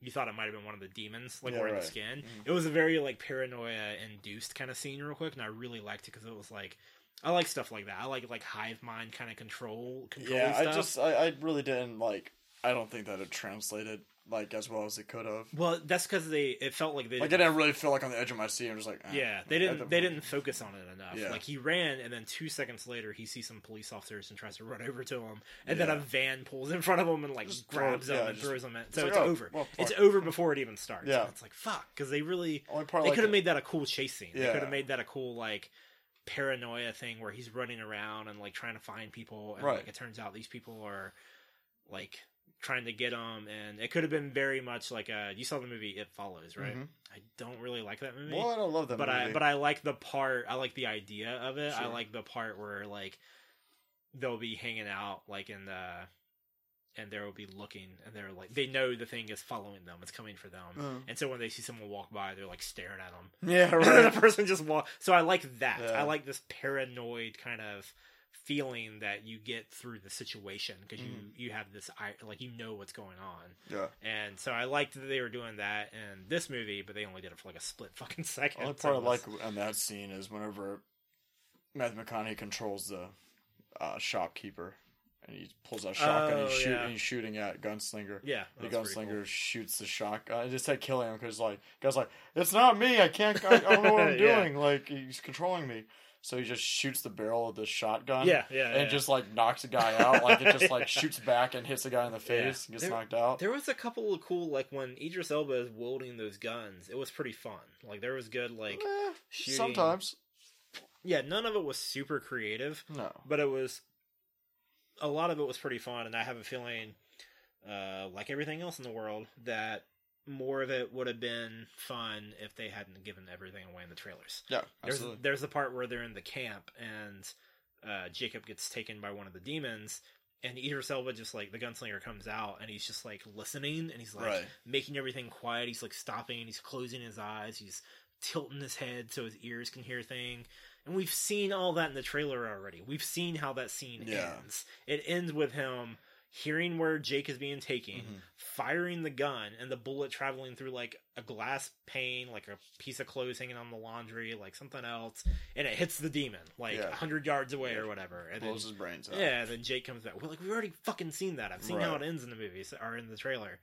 you thought it might have been one of the demons like Yeah, wearing right. the skin. Mhm. It was a very like paranoia induced kind of scene real quick, and I really liked it because it was like I like stuff like that. I like like hive mind kind of control control Yeah, stuff. I just, I, I really didn't like. I don't think that it translated like as well as it could have. well, that's because they it felt like they Like, I didn't really feel like on the edge of my seat. I'm just like, eh. yeah they didn't they didn't focus on it enough. Yeah. Like he ran, and then two seconds later he sees some police officers and tries to run over to him, and then a van pulls in front of him and like Just throw grabs him yeah, and just- throws him in. it's So like, it's oh, over. well, it's over before it even starts. Yeah. And it's like fuck because they really Only part they like could have made that a cool chase scene. Yeah. They could have made that a cool like paranoia thing where he's running around and like trying to find people, and Right. like it turns out these people are like trying to get him, and it could have been very much like uh you saw the movie It Follows, right? Mhm. I don't really like that movie. Well, I don't love that but movie. I but I like the part. I like the idea of it. I like the part where like they'll be hanging out like in the and they'll be looking and they're like they know the thing is following them. It's coming for them. Mhm. And so when they see someone walk by, they're like staring at them. yeah, right. the person just walk. So I like that. Yeah. I like this paranoid kind of feeling that you get through the situation because you Mhm. you have this like you know what's going on. yeah. And so I liked that they were doing that in this movie, but they only did it for like a split fucking second. only part I like on that scene is whenever Matthew McConaughey controls the uh, shopkeeper, and he pulls out a shotgun. Oh, and, he's shoot, yeah. and he's shooting at Gunslinger. Yeah, The gunslinger cool. shoots the shotgun. I just said killing him because like guy's like it's not me. I can't. I, I don't know what I'm Yeah. doing. Like he's controlling me. So he just shoots the barrel of the shotgun. Yeah, yeah, and yeah. just like knocks the guy out. Like it just like Yeah. shoots back and hits the guy in the Yeah. face and gets There- knocked out. There was a couple of cool, like when Idris Elba is wielding those guns. It was pretty fun. Like there was good, like Eh, sometimes yeah. None of it was super creative, no. but it was a lot of it was pretty fun. And I have a feeling, uh, like everything else in the world, that more of it would have been fun if they hadn't given everything away in the trailers. Yeah, There's absolutely. there's the part where they're in the camp and uh, Jacob gets taken by one of the demons, and Idris Elba just like the gunslinger comes out and he's just like listening and he's like Right. making everything quiet. He's like stopping. He's closing his eyes. He's tilting his head so his ears can hear thing. And we've seen all that in the trailer already. We've seen how that scene Yeah. ends. It ends with him hearing where Jake is being taken, Mhm. firing the gun, and the bullet traveling through like a glass pane, like a piece of clothes hanging on the laundry, like something else, and it hits the demon like a Yeah. hundred yards away Yeah. or whatever. And then, Blows his brains out. yeah, then Jake comes back. We're like, we've already fucking seen that. I've seen how it ends in the movies or in the trailer.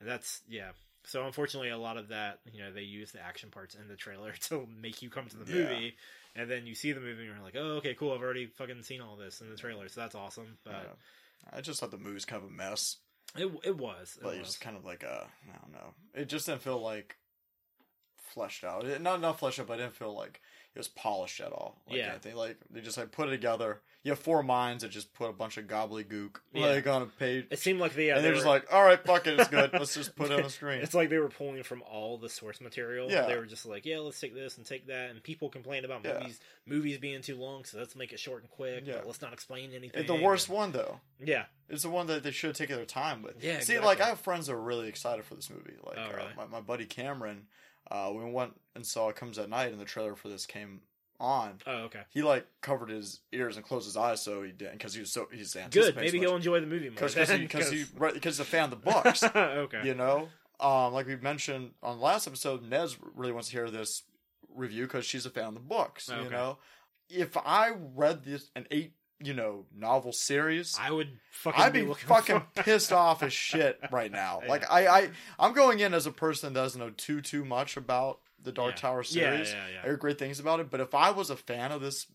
And that's yeah. So unfortunately, a lot of that, you know, they use the action parts in the trailer to make you come to the Yeah. movie, and then you see the movie and you're like, oh, okay, cool. I've already fucking seen all this in the trailer, so that's awesome. But Yeah. I just thought the movie's kind of a mess. it it was, But it Like was. it's kind of like a I don't know. It just didn't feel like fleshed out. It, not not fleshed out, but it didn't feel like it was polished at all. Like Yeah. anything. Like they just like put it together. You have four minds that just put a bunch of gobbledygook Yeah. like on a page, It seemed like they, yeah, and they they're just were- like, "All right, fuck it, it's good. Let's just put it on the screen." It's like they were pulling from all the source material. Yeah. They were just like, yeah, let's take this and take that. And people complain about Yeah. movies movies being too long, so let's make it short and quick. Yeah. But let's not explain anything. It's the worst And- one though. Yeah. It's the one that they should have taken their time with. Yeah, See, exactly. like I have friends that are really excited for this movie. Like Oh, really? uh, my my buddy Cameron, uh, we went and saw it comes at night, and the trailer for this came on. Oh, okay. He like covered his ears and closed his eyes so he didn't because he was so he's Good. Maybe so he'll enjoy the movie more. because he because he right, he's a fan of the books. okay. you know, um, like we mentioned on the last episode, Nez really wants to hear this review because she's a fan of the books. You know, if I read this an eight you know novel series, I would fucking I'd be, be fucking for- pissed off as shit right now. Yeah. Like I, I, I'm going in as a person that doesn't know too too much about the Dark Yeah. Tower series. yeah, yeah. I hear great things about it, but if I was a fan of this,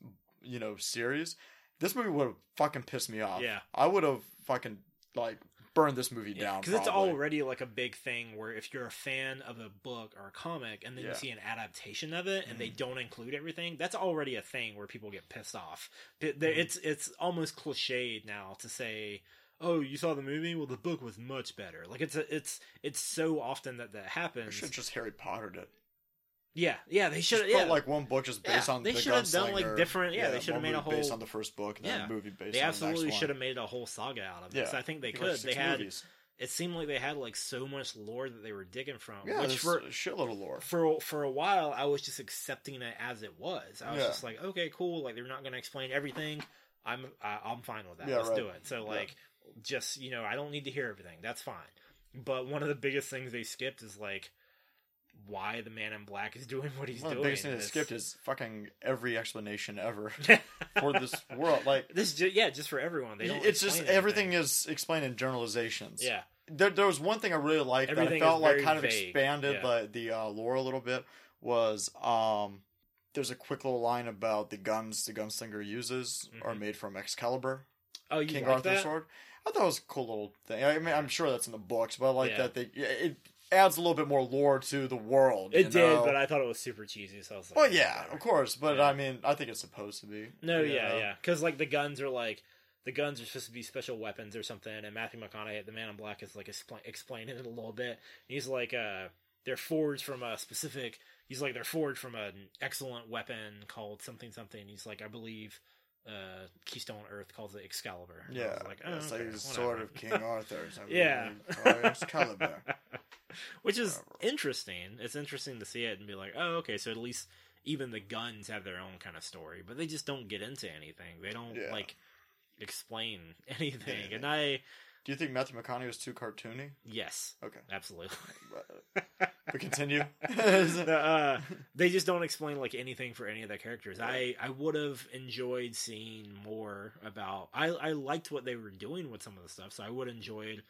you know, series, this movie would have fucking pissed me off. Yeah. I would have fucking like burned this movie Yeah, down because it's already like a big thing where if you're a fan of a book or a comic and then Yeah. you see an adaptation of it and they Mhm. don't include everything, that's already a thing where people get pissed off. Mhm. It's it's almost cliched now to say, "Oh, you saw the movie? Well, the book was much better." Like it's a, it's it's so often that that They happens. should just Harry Pottered it. Yeah, yeah, they should. Yeah, put like one book just based Yeah, on they the should have done, like, different- yeah, they should have made a whole based on the first book and then Yeah. a movie based they absolutely the should have made a whole saga out of Yeah. this. I think they Think like could. They had. movies. It seemed like they had like so much lore that they were digging from. Yeah, which for a shitload of lore. for for a while I was just accepting it as it was. I was Yeah. just like, okay, cool. Like they're not going to explain everything. I'm I, I'm fine with that. Yeah, Let's right. do it. So like, just you know, I don't need to hear everything. That's fine. But one of the biggest things they skipped is like why the Man in Black is doing what he's One of the doing. biggest things they skipped is fucking every explanation ever for this world. Like this, yeah, just for everyone. They don't. it's just everything anything. is explained in generalizations. Yeah, There, there was one thing I really liked that I felt like kind of expanded Yeah. the the uh, lore a little bit was um there's a quick little line about the guns the gunslinger uses are Mhm. made from Excalibur, Oh, you King like Arthur's that? sword. I thought it was a cool little thing. I mean, I'm sure that's in the books, but I like Yeah. that they it adds a little bit more lore to the world. It did, know? but I thought it was super cheesy. So I was like, well, "Oh, yeah, whatever." of course, but Yeah. I mean, I think it's supposed to be. No, yeah, know? yeah, because like the guns are like the guns are supposed to be special weapons or something, and Matthew McConaughey, the Man in Black, is like expl- explaining it a little bit. He's like, uh, they're forged from a specific. He's like, they're forged from an excellent weapon called something something. He's like, I believe. Uh, Keystone Earth calls it Excalibur. And Yeah, like, oh, it's okay, like the sword of King Arthur's. I Yeah. or Excalibur. Which is Whatever. interesting. It's interesting to see it and be like, oh, okay, so at least even the guns have their own kind of story, but they just don't get into anything. They don't Yeah. like explain anything. Anything. And I, Do you think Matthew McConaughey was too cartoony? Yes, Okay, absolutely. but, but continue. The, uh, they just don't explain like anything for any of their characters. I I would have enjoyed seeing more about. I I liked what they were doing with some of the stuff, so I would have enjoyed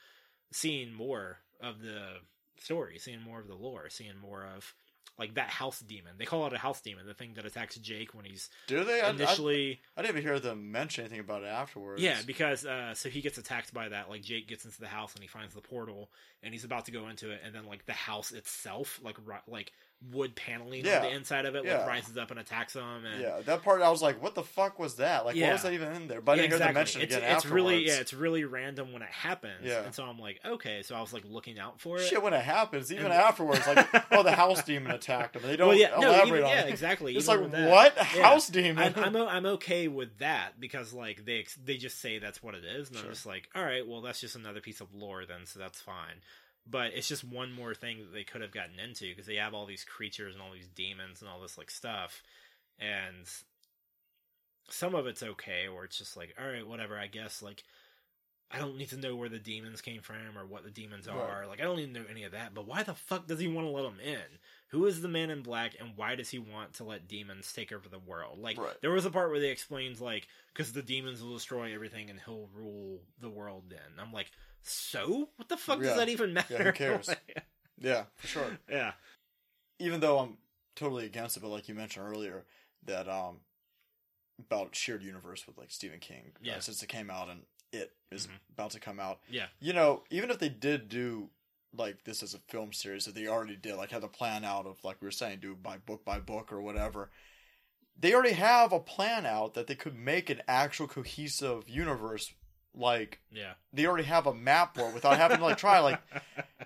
seeing more of the story, seeing more of the lore, seeing more of like that house demon. They call it a house demon, the thing that attacks Jake when he's Do they? I, I, initially. I didn't even hear them mention anything about it afterwards. Yeah, because uh, so he gets attacked by that. Like Jake gets into the house and he finds the portal, and he's about to go into it, and then like the house itself, like like wood paneling Yeah. on the inside of it, Yeah. like rises up and attacks them. And Yeah, that part I was like, "What the fuck was that? Like, what was that even in there?" But I didn't hear them mention it's, again it's afterwards. really yeah, it's really random when it happens. Yeah. and so I'm like, okay, so I was like looking out for it. Shit, when it happens, even And- afterwards, like, oh, the house demon attacked him. They don't well, yeah, no, elaborate even, on yeah, it. exactly. It's like what Yeah. house demon? I'm, I'm I'm okay with that because like they they just say that's what it is, and Sure. I'm just like, all right, well that's just another piece of lore then, so that's fine. But it's just one more thing that they could have gotten into because they have all these creatures and all these demons and all this like stuff, and some of it's okay, or it's just like, all right, whatever, I guess. Like, I don't need to know where the demons came from or what the demons Right. are. Like, I don't need to know any of that. But why the fuck does he want to let them in? Who is the man in black, and why does he want to let demons take over the world? Like, Right. there was a part where they explained, like, because the demons will destroy everything and he'll rule the world. Then I'm like, so what the fuck Yeah. does that even matter? Yeah, who cares? yeah, for sure. yeah, Even though I'm totally against it, but like you mentioned earlier, that um about shared universe with like Stephen King, uh, Yeah. since it came out and it is Mhm. about to come out. yeah, You know, even if they did do like this as a film series that they already did, like had the plan out of like we were saying, do by book by book or whatever. They already have a plan out that they could make an actual cohesive universe. Like yeah. they already have a map for it without having to like try. Like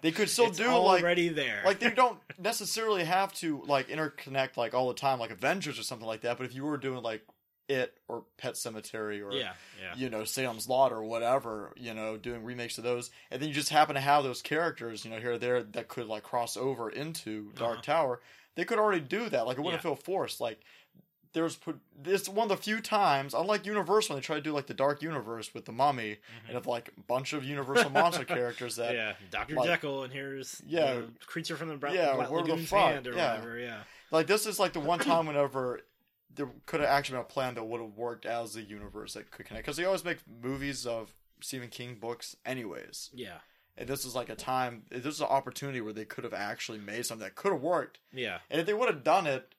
they could still It's do like already there. like they don't necessarily have to like interconnect like all the time like Avengers or something like that. But if you were doing like it or Pet Sematary or yeah, yeah, you know Salem's Lot or whatever, you know, doing remakes of those, and then you just happen to have those characters, you know, here or there that could like cross over into Dark Uh-huh. Tower. They could already do that. Like it wouldn't Yeah. feel forced. Like there's put this one of the few times, unlike Universal, when they try to do like the Dark Universe with the Mummy Mhm. and have like a bunch of Universal monster characters that yeah, Doctor like- Jekyll, and here's Yeah. the creature from the Bra- Yeah, Black the Lagoon's fuck? hand or Yeah. whatever. Yeah, Like this is like the one time whenever there could have actually been a plan that would have worked as a universe that could connect. Because they always make movies of Stephen King books, anyways. yeah, And this is like a time. This is an opportunity where they could have actually made something that could have worked. yeah. And if they would have done it,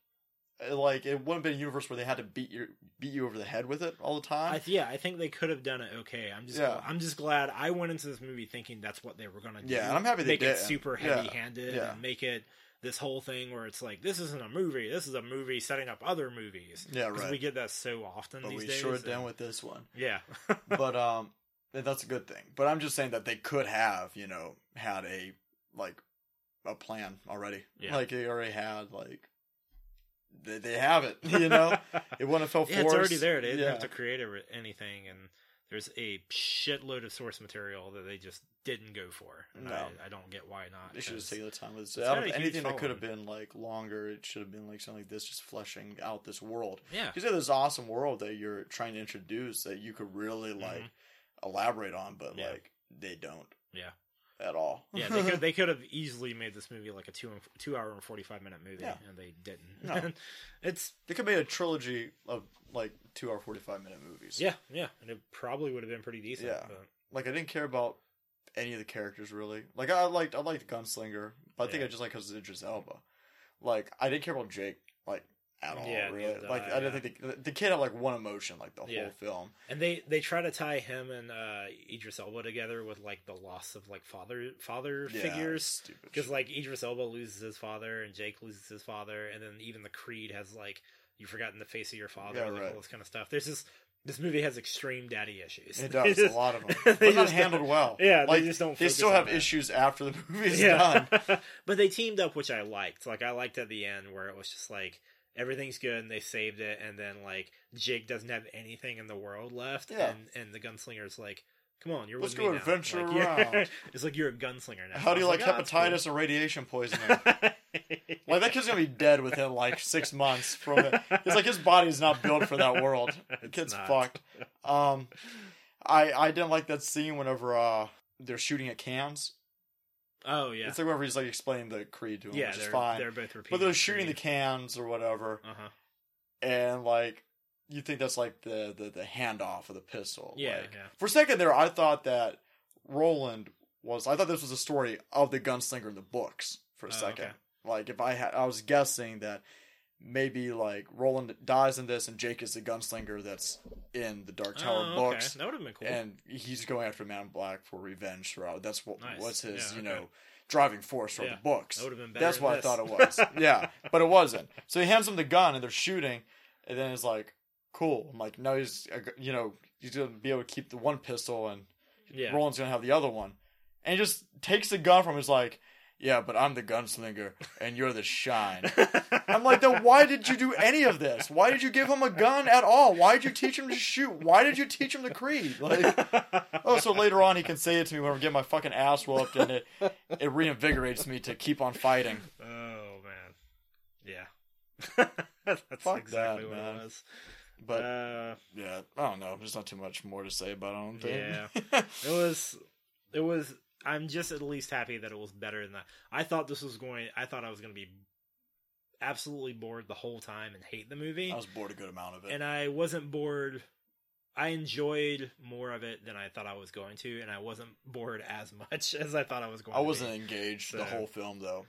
like it wouldn't have been a universe where they had to beat you beat you over the head with it all the time. I, yeah, I think they could have done it okay. I'm just, Yeah. I'm just glad I went into this movie thinking that's what they were gonna do. Yeah, and I'm happy they make it super heavy-handed yeah. and make it this whole thing where it's like this isn't a movie, this is a movie setting up other movies. Yeah, right. We get that so often but these we days. sure and- done with this one. Yeah, but um that's a good thing but i'm just saying that they could have you know had a like a plan already Yeah. like they already had like they, they have it you know it wouldn't have felt yeah, it's forced. already there. They didn't yeah. have to create a- anything, and there's a shitload of source material that they just didn't go for. No. I, I don't get why not. they should just take the time with it's out of anything that could have been like longer it should have been like something like this just fleshing out this world yeah, because there's this awesome world that you're trying to introduce that you could really like Mhm. elaborate on but Yeah. like they don't Yeah. At all yeah. They could they could have easily made this movie like a two and, two hour and forty five minute movie, Yeah. and they didn't. No. it's they could make a trilogy of like two hour 45 minute movies yeah, yeah, and it probably would have been pretty decent. Yeah. but- like I didn't care about any of the characters really. Like I liked I liked Gunslinger, but I think Yeah. I just like because it's Idris Elba. Like I didn't care about Jake like at all. Yeah, really. neither Like I, yeah. think the, the kid had like one emotion like the Yeah. whole film. And they they try to tie him and uh, Idris Elba together with like the loss of like father father Yeah, figures. Because like Idris Elba loses his father and Jake loses his father, and then even the Creed has like you've forgotten the face of your father, Yeah, like right. all this kind of stuff. There's this this movie has extreme daddy issues. it They does a lot of them, they but not just handled well. Yeah, like they just don't. they still have that. issues after the movie's Yeah, done. but they teamed up, which I liked. Like I liked at the end where it was just like everything's good and they saved it, and then like Jake doesn't have anything in the world left, Yeah. and and the gunslinger's like. Come on, you're Let's with go me now." adventure Like, around. it's like you're a gunslinger now. How do you I like "Oh, that's cool." hepatitis and radiation poisoning? Like that kid's gonna be dead within like six months from it. It's like his body's not built for that world. The kid's not. fucked. Um, I I didn't like that scene whenever uh they're shooting at cans. Oh yeah, It's like whenever he's like explaining the creed to him, yeah. which is fine. they're both repeating. but they're shooting the cans or whatever, Uh-huh. and like you think that's like the the, the handoff of the pistol. Yeah, Like, yeah. For a second there, I thought that Roland was. I thought this was a story of the gunslinger in the books. For a Oh, second, okay. like if I had, I was guessing that maybe like Roland dies in this, and Jake is the gunslinger that's in the Dark Tower Oh, okay. books. That would have been cool. and he's going after Man in Black for revenge throughout. That's what Nice. what's his Yeah, you okay. know driving force from Yeah. the books. that would have been better. That's what this. I thought it was. yeah, but it wasn't. So he hands him the gun and they're shooting, and then it's like, cool. I'm like, no, he's uh, you know he's gonna be able to keep the one pistol, and yeah. Roland's gonna have the other one, and he just takes the gun from him. He's like, yeah, but I'm the gunslinger and you're the shine. I'm like, then why did you do any of this? Why did you give him a gun at all? Why did you teach him to shoot? Why did you teach him the creed? Like, oh, so later on he can say it to me when I'm getting my fucking ass whooped, and it it reinvigorates me to keep on fighting. Oh man, yeah. That's Fuck exactly that, what man. it was. But uh, yeah, I don't know. There's not too much more to say about it. I don't think. it was, it was. I'm just at least happy that it was better than that. I thought this was going. I thought I was going to be absolutely bored the whole time and hate the movie, I was bored a good amount of it. and I wasn't bored. I enjoyed more of it than I thought I was going to, and I wasn't bored as much as I thought I was going. To. I wasn't engaged So- the whole film though.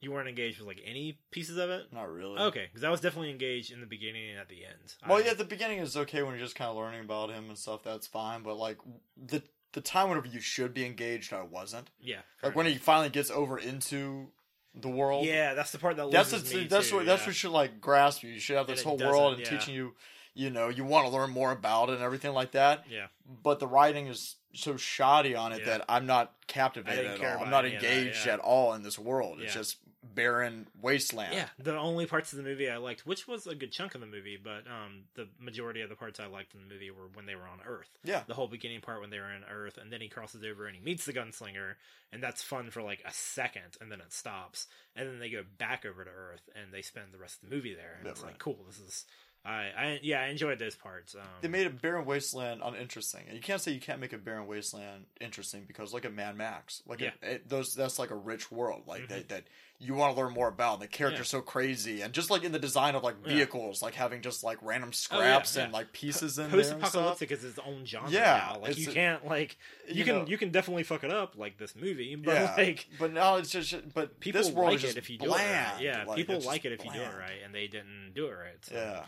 You weren't engaged with like any pieces of it. Not really. Okay, because I was definitely engaged in the beginning and at the end. Well, I- yeah, at the beginning is okay when you're just kind of learning about him and stuff. That's fine. But like the the time whenever you should be engaged, I wasn't. yeah. Like when he finally gets over into the world. Yeah, that's the part that That's loses me that's too, what that's yeah. what should like grasp you. You should have this whole world and yeah. teaching you. You know, you want to learn more about it and everything like that. Yeah, But the writing is so shoddy on it Yeah. that I'm not captivated at all. I'm not that, engaged yeah. at all in this world. It's just barren wasteland. yeah. The only parts of the movie I liked, which was a good chunk of the movie, but um, the majority of the parts I liked in the movie were when they were on Earth. Yeah. The whole beginning part when they were on Earth, and then he crosses over and he meets the gunslinger, and that's fun for like a second, and then it stops, and then they go back over to Earth, and they spend the rest of the movie there, and Yeah, it's right. like cool. This is. I, I yeah I enjoyed those parts. Um, They made a barren wasteland uninteresting, and you can't say you can't make a barren wasteland interesting because look at Mad Max. Like Yeah. it, it, those, that's like a rich world, like Mhm. that, that you want to learn more about. The character's so crazy, and just like in the design of like Yeah. vehicles, like having just like random Oh, yeah, scraps and like pieces in there. and stuff. post-apocalyptic is its own genre Yeah, now. Like you can't like you, you can know- you can definitely fuck it up like this movie, but yeah, like but now it's just but people this world like is just it if you do bland. it right. Yeah, Like, people like it if you do it right, and they didn't do it right. So Yeah,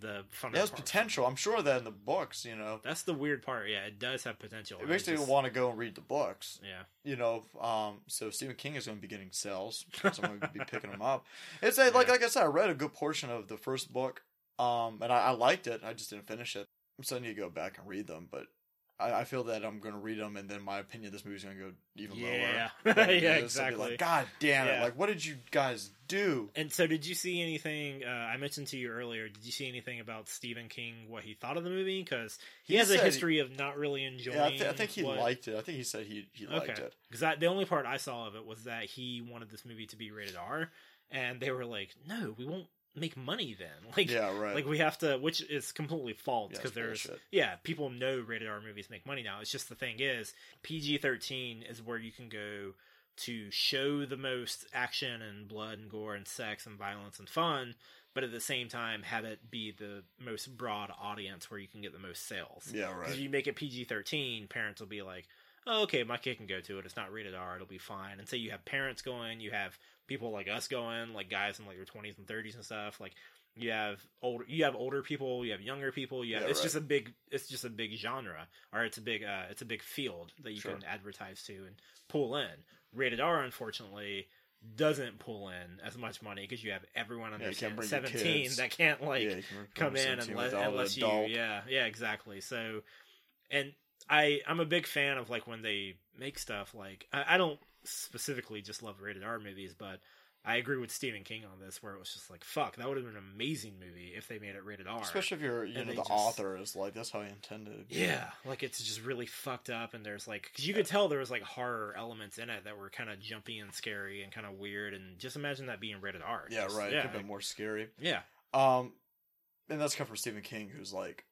the fun. it has potential. I'm sure that in the books, you know, That's the weird part. Yeah, it does have potential. it makes me want to go and read the books. Yeah, you know, um, so Stephen King is going to be getting sales, so I'm going to be picking them up. It's a, like Yeah. like I said, I read a good portion of the first book, um, and I, I liked it. I just didn't finish it, so I need to go back and read them. But I, I feel that I'm going to read them, and then my opinion of this movie is going to go even Yeah. lower. Yeah. Be exactly. Like, God damn it! Yeah. Like, what did you guys do? And so, did you see anything? Uh, I mentioned to you earlier. Did you see anything about Stephen King? What he thought of the movie? Because he, He has a history of not really enjoying. Yeah, I, th- I think he what- liked it. I think he said he he liked Okay. it. Because the only part I saw of it was that he wanted this movie to be rated R, and they were like, "No, we won't make money then." Like, Yeah, right. like we have to, which is completely false because it's there's, bullshit. yeah, people know rated R movies make money now. It's just the thing is, PG thirteen is where you can go to show the most action and blood and gore and sex and violence and fun. But at the same time, have it be the most broad audience where you can get the most sales. yeah, Because right. if you make it PG thirteen, parents will be like, oh, "Okay, my kid can go to it. It's not rated R. It'll be fine." And so you have parents going, you have people like us going, like guys in like their twenties and thirties and stuff. Like you have older, you have older people, you have younger people. You have, Yeah, it's right. just a big, it's just a big genre, or it's a big, uh, it's a big field that you Sure. can advertise to and pull in. Rated R, unfortunately. Doesn't pull in as much money because you have everyone under Yeah, can't seventeen that can't like yeah, can come in unless, 17 unless you yeah yeah exactly so and i i'm a big fan of like when they make stuff like i, I don't specifically just love rated r movies but i agree with stephen king on this where it was just like fuck that would have been an amazing movie if they made it rated r Especially if you're, you And know, the just- author is like that's how he intended. it. yeah like it's just really fucked up and there's like because you could tell there was like horror elements in it that were kind of jumpy and scary and kind of weird and just imagine that being rated r yeah, Just- right. It yeah could have been more scary. yeah Um, and that's come from Stephen King, who's like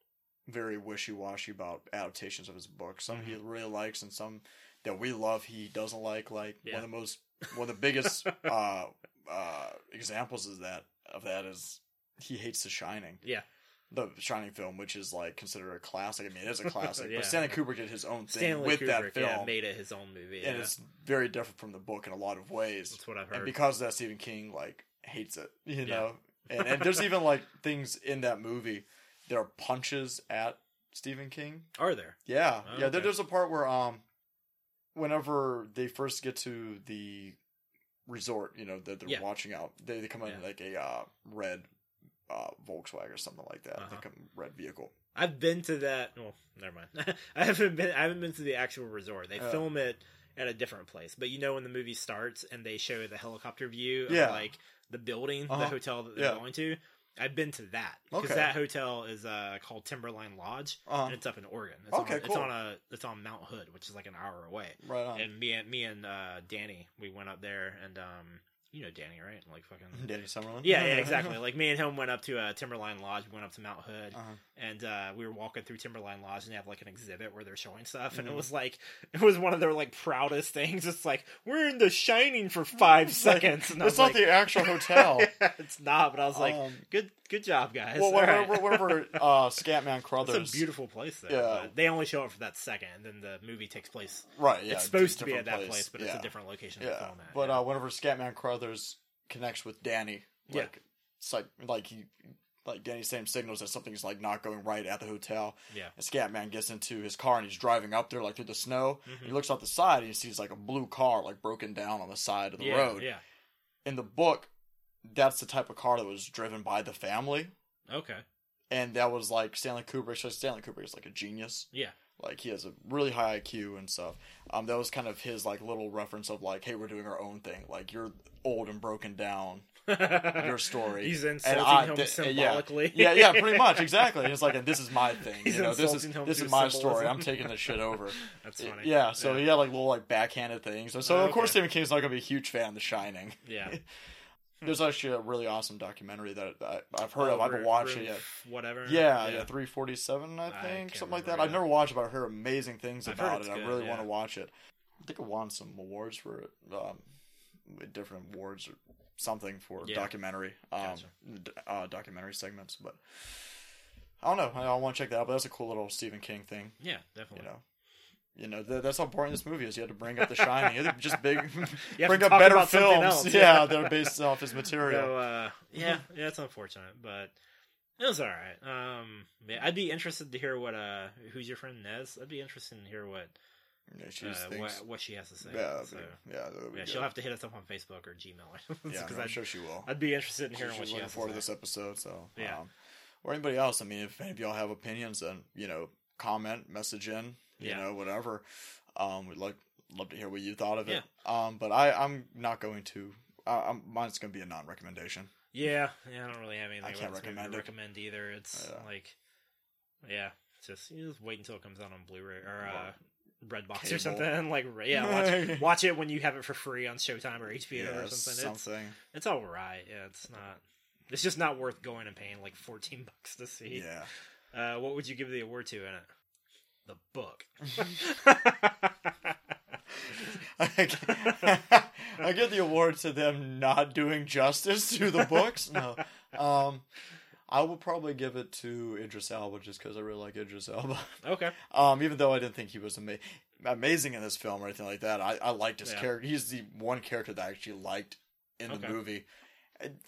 very wishy washy about adaptations of his books. Some he Mm-hmm. really likes, and some that we love, he doesn't like. Like Yeah. one of the most, one of the biggest uh, uh, examples of that of that is he hates The Shining. Yeah. The Shining film, which is like considered a classic. I mean, it is a classic. Yeah. But Stanley Kubrick did his own thing Stanley with Kubrick that film, yeah, made it his own movie. and it's very different from the book in a lot of ways. That's what I've heard. And because of that, Stephen King like hates it. You know, and, and there's even like things in that movie. There are punches at Stephen King. Are there? Yeah, Oh, yeah. There, there's a part where um, whenever they first get to the resort, you know, that they're Yeah. watching out, they they come in Yeah. like a uh, red uh, Volkswagen or something like that. Uh-huh. Like a red vehicle. I've been to that. Well, never mind. I haven't been. I haven't been to the actual resort. They Oh. film it at a different place. But you know when the movie starts and they show the helicopter view of Yeah. like the building, Uh-huh. the hotel that they're Yeah. going to. I've been to that because Okay. that hotel is uh, called Timberline Lodge Uh, and it's up in Oregon. It's Okay, on, It's on a. It's on Mount Hood, which is like an hour away. right on. And me and me and uh, Danny, we went up there and um, you know Danny, right? Like fucking. Danny Summerlin. Yeah, yeah, exactly. Like me and him went up to uh, Timberline Lodge. We went up to Mount Hood, Uh-huh. And uh, we were walking through Timberline Lodge, and they have like an exhibit where they're showing stuff, and it Mhm. was like it was one of their like proudest things. It's like we're in The Shining for five like- seconds, and It's not like, the actual hotel. it's not. But I was like, Um, good, good job, guys. well, All right. whenever, whenever uh, Scatman Crothers, It's a beautiful place, though. Yeah. They only show it for that second, and then the movie takes place. right? Yeah, it's supposed to be at that place, but it's a different location Yeah, film at. but yeah. uh, whenever Scatman Crothers connects with Danny, Yeah. like it's like like he like Danny's same signals that something's like not going right at the hotel. Yeah. And Scatman gets into his car and he's driving up there like through the snow. Mhm. He looks out the side and he sees like a blue car like broken down on the side of the yeah, road. yeah, In the book, that's the type of car that was driven by the family. okay, And that was like Stanley Kubrick. So Stanley Kubrick is like a genius. yeah, Like he has a really high IQ and stuff. Um, that was kind of his like little reference of like, hey, we're doing our own thing. Like you're old and broken down. Your story. He's And insulting I- him th- symbolically. Yeah, yeah, pretty much, exactly. It's like, and this is my thing. He's you know, this is this is my symbolism. story. I'm taking this shit over. That's funny. Yeah. So he had like little like backhanded things. So, so Oh, of course okay. Stephen King's not gonna be a huge fan of The Shining. yeah. There's actually a really awesome documentary that I, I've heard of. I haven't watched room it yet. Whatever. Yeah, yeah, 347, I I think, can't something like that. I've never watched it, but I heard amazing things I've about it. I really yeah. want to watch it. I think it won some awards for it, um, different awards or something for Yeah. documentary, um, Gotcha. d- uh, documentary segments. But I don't know. I, I want to check that out. But that's a cool little Stephen King thing, Yeah, definitely. you know. You know, th- that's how important this movie is. You had to bring up The Shining. You had to just big, You bring up better films. else, yeah. that are based off his material. So, uh, yeah, yeah, it's unfortunate, but it was all right. Um, yeah, I'd be interested to hear what uh, who's your friend Nez? I'd be interested to hear what Yeah, she uh, just what, what she has to say. yeah, so, yeah, that would be yeah, she'll have to hit us up on Facebook or Gmail. Yeah, 'cause I'm sure she will. I'd be interested in hearing She's what she looking has to forward to this episode. So Yeah. um, or anybody else. I mean, if any of y'all have opinions, then you know, comment, message in, you Yeah. know, whatever. Um, we'd like love to hear what you thought of it. Um, but I I'm not going to. Uh, I'm, mine's going to be a non-recommendation. Yeah, yeah, I don't really have anything I can't about this movie recommend recommend either. It's Yeah. like, yeah, it's just you just wait until it comes out on Blu-ray or uh, Redbox Cable. or something. Like, yeah, watch, watch it when you have it for free on Showtime or HBO Yeah, or something. It's it's all right. Yeah, it's not. It's just not worth going and paying like fourteen bucks to see. Yeah. Uh, what would you give the award to in it? The book. I give the award to them not doing justice to the books. No, um, I will probably give it to Idris Elba just because I really like Idris Elba. okay. Um, even though I didn't think he was ama- amazing in this film or anything like that, I, I liked his Yeah. character. He's the one character that I actually liked in the movie.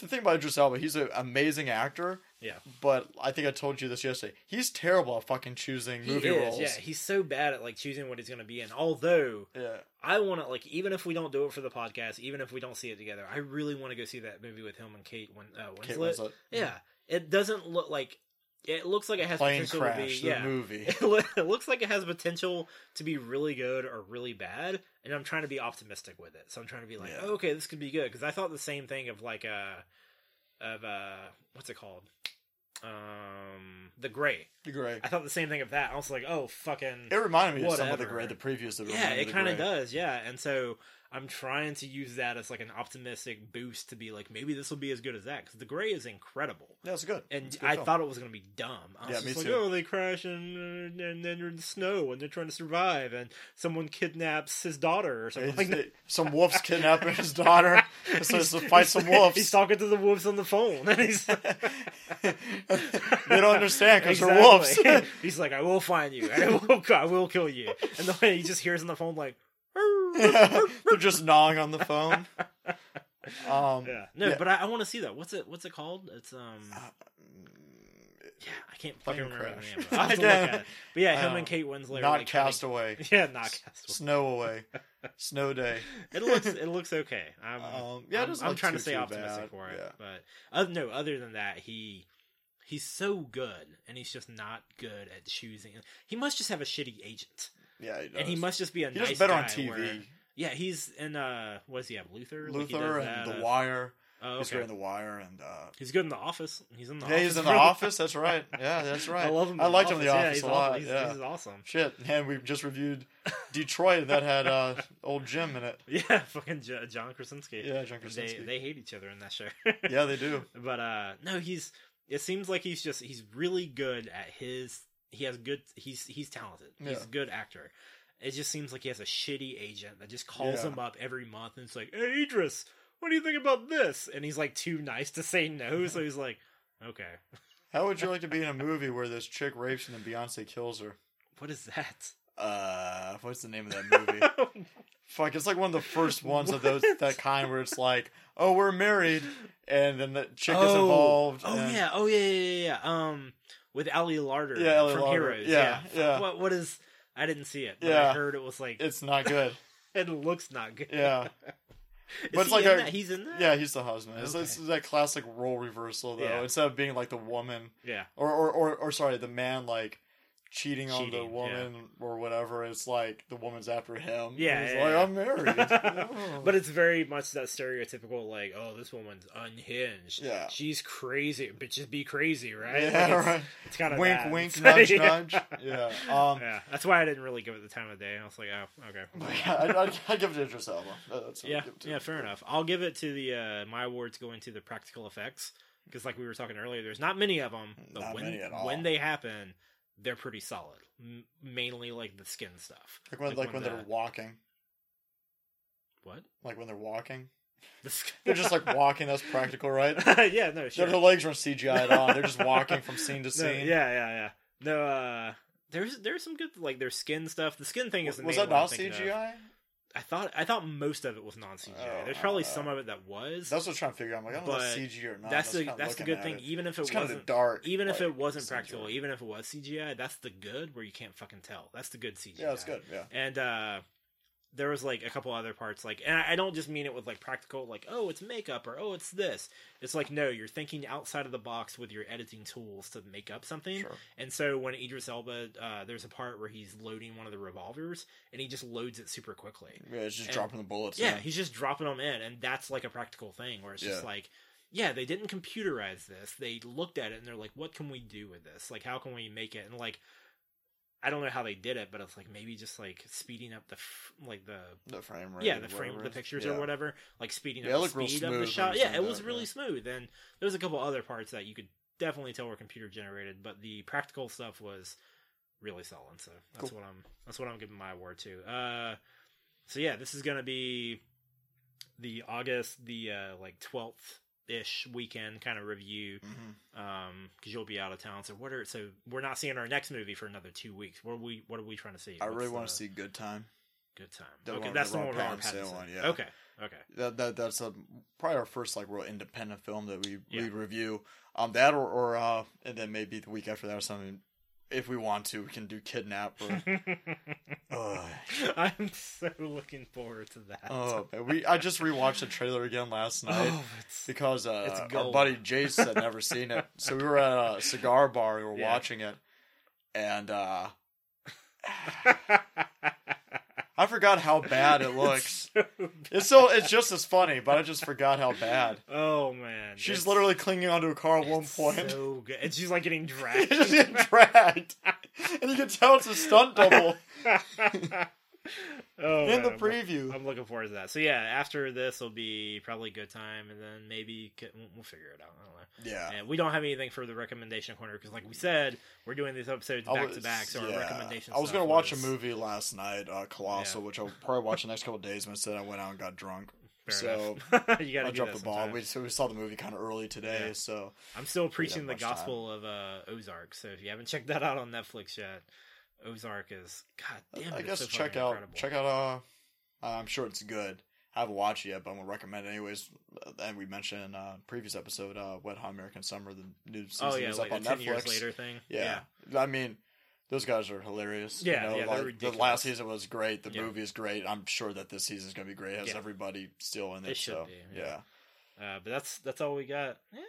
The thing about Idris Elba, he's an amazing actor, Yeah. but I think I told you this yesterday. He's terrible at fucking choosing He movie is. roles. Yeah, he's so bad at like choosing what he's going to be in. Although yeah. I want to like, even if we don't do it for the podcast, even if we don't see it together, I really want to go see that movie with him and Kate Win- uh, Winslet. Kate Winslet. Yeah, it doesn't look like it looks like it has Plane potential Crash, to be. the Yeah, movie. it, looks like it has potential to be really good or really bad, and I'm trying to be optimistic with it. So I'm trying to be like, Yeah. oh, okay, this could be good because I thought the same thing of like uh of uh what's it called um the Grey. Great. I thought the same thing of that. I was like, oh fucking It reminded me of some of the Whatever. gray, the previews that yeah, it kind of does. Yeah, and so I'm trying to use that as like an optimistic boost to be like maybe this will be as good as that because The Grey is incredible. Yeah, it's good. And It's good I film. thought it was going to be dumb. I was Yeah, just me like, too. oh, they crash and, uh, and then they're in the snow and they're trying to survive and someone kidnaps his daughter or something like that. some wolves kidnapping his daughter. So He's- to fight some wolves. He's talking to the wolves on the phone, and he's they don't understand because they're wolves. he's like, "I will find you. I will. I will kill you." And the way he just hears on the phone, like, they're just gnawing on the phone. Um, yeah, no, Yeah. but I, I want to see that. What's it? What's it called? It's um, yeah, I can't fucking Plane remember crash. the name. Of. I'll have to look at it. But yeah, him Um, and Kate Winslet. not like, trying to- Castaway. Yeah, not Castaway. Snow away. Snow day. It looks it looks okay. I'm Um, yeah, I'm, I'm trying too, to stay optimistic bad. for it. Yeah. But other, no, other than that, he he's so good, and he's just not good at choosing. He must just have a shitty agent, Yeah, he does. and he must just be a nice guy. He nice does better guy on TV. where- yeah, he's in uh, what does he have? Luther, Luther does and that, The uh, Wire. Oh, okay. He's great in The Wire and. Uh, He's good in the office. He's in the yeah, office. he's in The Office. That's right. Yeah, that's right. I love him. I liked him in The Yeah, Office a lot. He's, yeah. he's awesome. Shit, and we just reviewed Detroit that had uh, old Jim in it. Yeah, fucking J- John Krasinski. Yeah, John They Krasinski. they hate each other in that show. Yeah, they do. but uh no he's it seems like he's just he's really good at his he has good he's he's talented he's Yeah. a good actor it just seems like he has a shitty agent that just calls Yeah. him up every month and it's like hey idris what do you think about this and he's like too nice to say no so he's like okay How would you like to be in a movie where this chick rapes and then Beyonce kills her? what is that Uh, what's the name of that movie? Fuck, it's like one of the first ones of those that kind where it's like, oh, we're married, and then the chick is involved. oh and- yeah oh yeah yeah yeah yeah. um with Ali Larter Yeah, Ali from Larter. heroes Yeah, Fuck, yeah. what what is i didn't see it but i heard it was like it's not good. it looks not good Yeah, But it's like in a- he's in that. yeah, he's the husband. It's, it's that classic role reversal though. Yeah. Instead of being like the woman, yeah. or or or, or sorry, the man like cheating, on the Cheating, woman or whatever. It's like the woman's after him. Yeah, yeah, like yeah. I'm married. Oh. But it's very much that stereotypical, like, oh, this woman's unhinged. Yeah. she's crazy. Bitches be crazy, right? yeah, Like, it's, right. It's kind of Wink, that. wink, It's- nudge, yeah. nudge. Yeah. Um, Yeah, that's why I didn't really give it the time of day. I was like, oh, okay. yeah, I'd, I'd, I'd give it to Idris Elba. That's Yeah, give it to. yeah, fair enough. I'll give it to the uh, my awards going to the practical effects because, like we were talking earlier, there's not many of them, but Not when many at all. when they happen, they're pretty solid. M- mainly like the skin stuff. Like when, like when the- they're walking, what like when they're walking, the sk- they're just like walking. That's practical, right? yeah, no, sure. Their legs aren't CGI'd on. They're just walking from scene to No, scene. yeah, yeah, yeah. No, uh, there's there's some good like their skin stuff. The skin thing is the Was that not thinking of. I thought I thought most of it was non CGI. Oh, there's probably uh, some of it that was. That's what I'm trying to figure out. I'm like, I don't know if CG or not. that's the that's the good thing. it. Even if it It's kind of wasn't dark. even if like, it wasn't CGI. practical, even if it was CGI, that's the good where you can't fucking tell. That's the good CGI. Yeah, it's good. Yeah. And uh there was like a couple other parts like and I I don't just mean it with like practical like oh it's makeup or oh it's this. It's like no, you're thinking outside of the box with your editing tools to make up something. Sure. And so when Idris Elba uh there's a part where he's loading one of the revolvers and he just loads it super quickly. Yeah, he's just And- dropping the bullets. Yeah, in. he's just dropping them in, and that's like a practical thing where it's just like, yeah, they didn't computerize this. They looked at it and they're like, what can we do with this? Like, how can we make it? And like, I don't know how they did it, but it's like maybe just like speeding up the f- like the the frame rate. yeah the frame whatever the pictures Yeah. or whatever, like speeding Yeah, up the speed of the shot. Yeah, it was that, really yeah. smooth. And there was a couple other parts that you could definitely tell were computer generated, but the practical stuff was really solid. So that's Cool. what I'm that's what I'm giving my award to. Uh, so yeah, this is gonna be the August the uh, like twelfth ish weekend kind of review Mhm. um because you'll be out of town so what are so we're not seeing our next movie for another two weeks what are we what are we trying to see I What's really want to see Good Time. good time the okay that's the one Robert with Robert Pattinson Pattinson one, yeah. okay okay That, that that's a probably our first like real independent film that we Yeah. we review. Um, that or or uh, and then maybe the week after that or something. If we want to, we can do Kidnap. Or, Ugh. I'm so looking forward to that oh, we I just rewatched the trailer again last night. oh because uh, our buddy Jace had never seen it. So we were at a cigar bar, we were Yeah. watching it, and uh, I forgot how bad it looks. so It's so it's just as funny, but I just forgot how bad. oh man She's literally clinging onto a car at one point. so good and she's like getting dragged She's getting dragged, and you can tell it's a stunt double. oh, in the man, I'm- preview. I'm looking forward to that. So yeah, after this will be probably good time, and then maybe we'll- figure it out. I don't know. yeah. And we don't have anything for the recommendation corner because, like we said, we're doing these episodes back to back. So yeah. our recommendations. I was gonna watch a movie last night, uh, Colossal, Yeah. which I'll probably watch the next couple of days. But instead, I went out and got drunk. Fair so you got I to dropped the ball. We, so we saw the movie kind of early today. Yeah. So I'm still preaching the much time. gospel of uh, Ozark. So if you haven't checked that out on Netflix yet, Ozark is God damn. I it's guess so check out incredible. check out. Uh, I'm sure it's good. I haven't watched it yet, but I'm gonna recommend it anyways. And we mentioned in uh, previous episode, uh, Wet Hot American Summer, the new season Oh yeah, is like up on Netflix. years later thing. Yeah. I mean, those guys are hilarious. Yeah, you know, yeah, they're like, the last season was great. The Yeah. movie is great. I'm sure that this season is gonna be great. It has Yeah. everybody still in it. It so, be, yeah. yeah. Uh, but that's that's all we got. Yeah,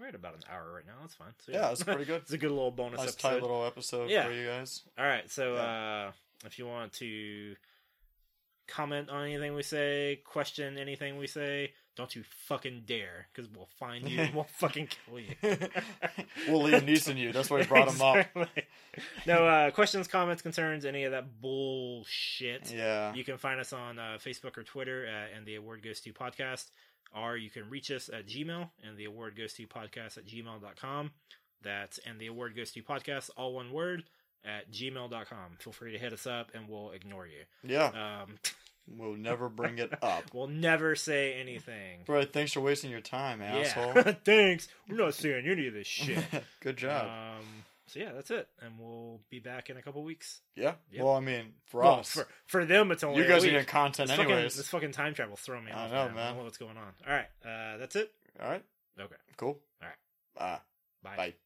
we're at about an hour right now. That's fine. So, Yeah, it's pretty good. it's a good little bonus nice episode. tight little episode Yeah. for you guys. All right, so uh, if you want to comment on anything we say, question anything we say, don't you fucking dare, because we'll find you and we'll fucking kill you. We'll Liam Neeson you. That's why we brought him up. Exactly. No uh, questions, comments, concerns, any of that bullshit. Yeah. You can find us on uh, Facebook or Twitter at and the award goes to podcast, or you can reach us at Gmail and the award goes to podcast at gmail.com. That's and the award goes to podcast, all one word, at gmail.com. Feel free to hit us up and we'll ignore you. Yeah. Um, We'll never bring it up. we'll never say anything. Bro, thanks for wasting your time, asshole. Yeah. Thanks. We're not saying any of this shit. Good job. Um, so yeah, that's it, and we'll be back in a couple weeks. yeah. yep. Well, I mean, for Well, us, for for them, it's only you a guys are getting content This fucking, anyways. this fucking time travel's throwing me I off. know, now. I don't know what's going on. All right, uh, that's it. All right. Okay, Cool. All right. Uh, bye. bye.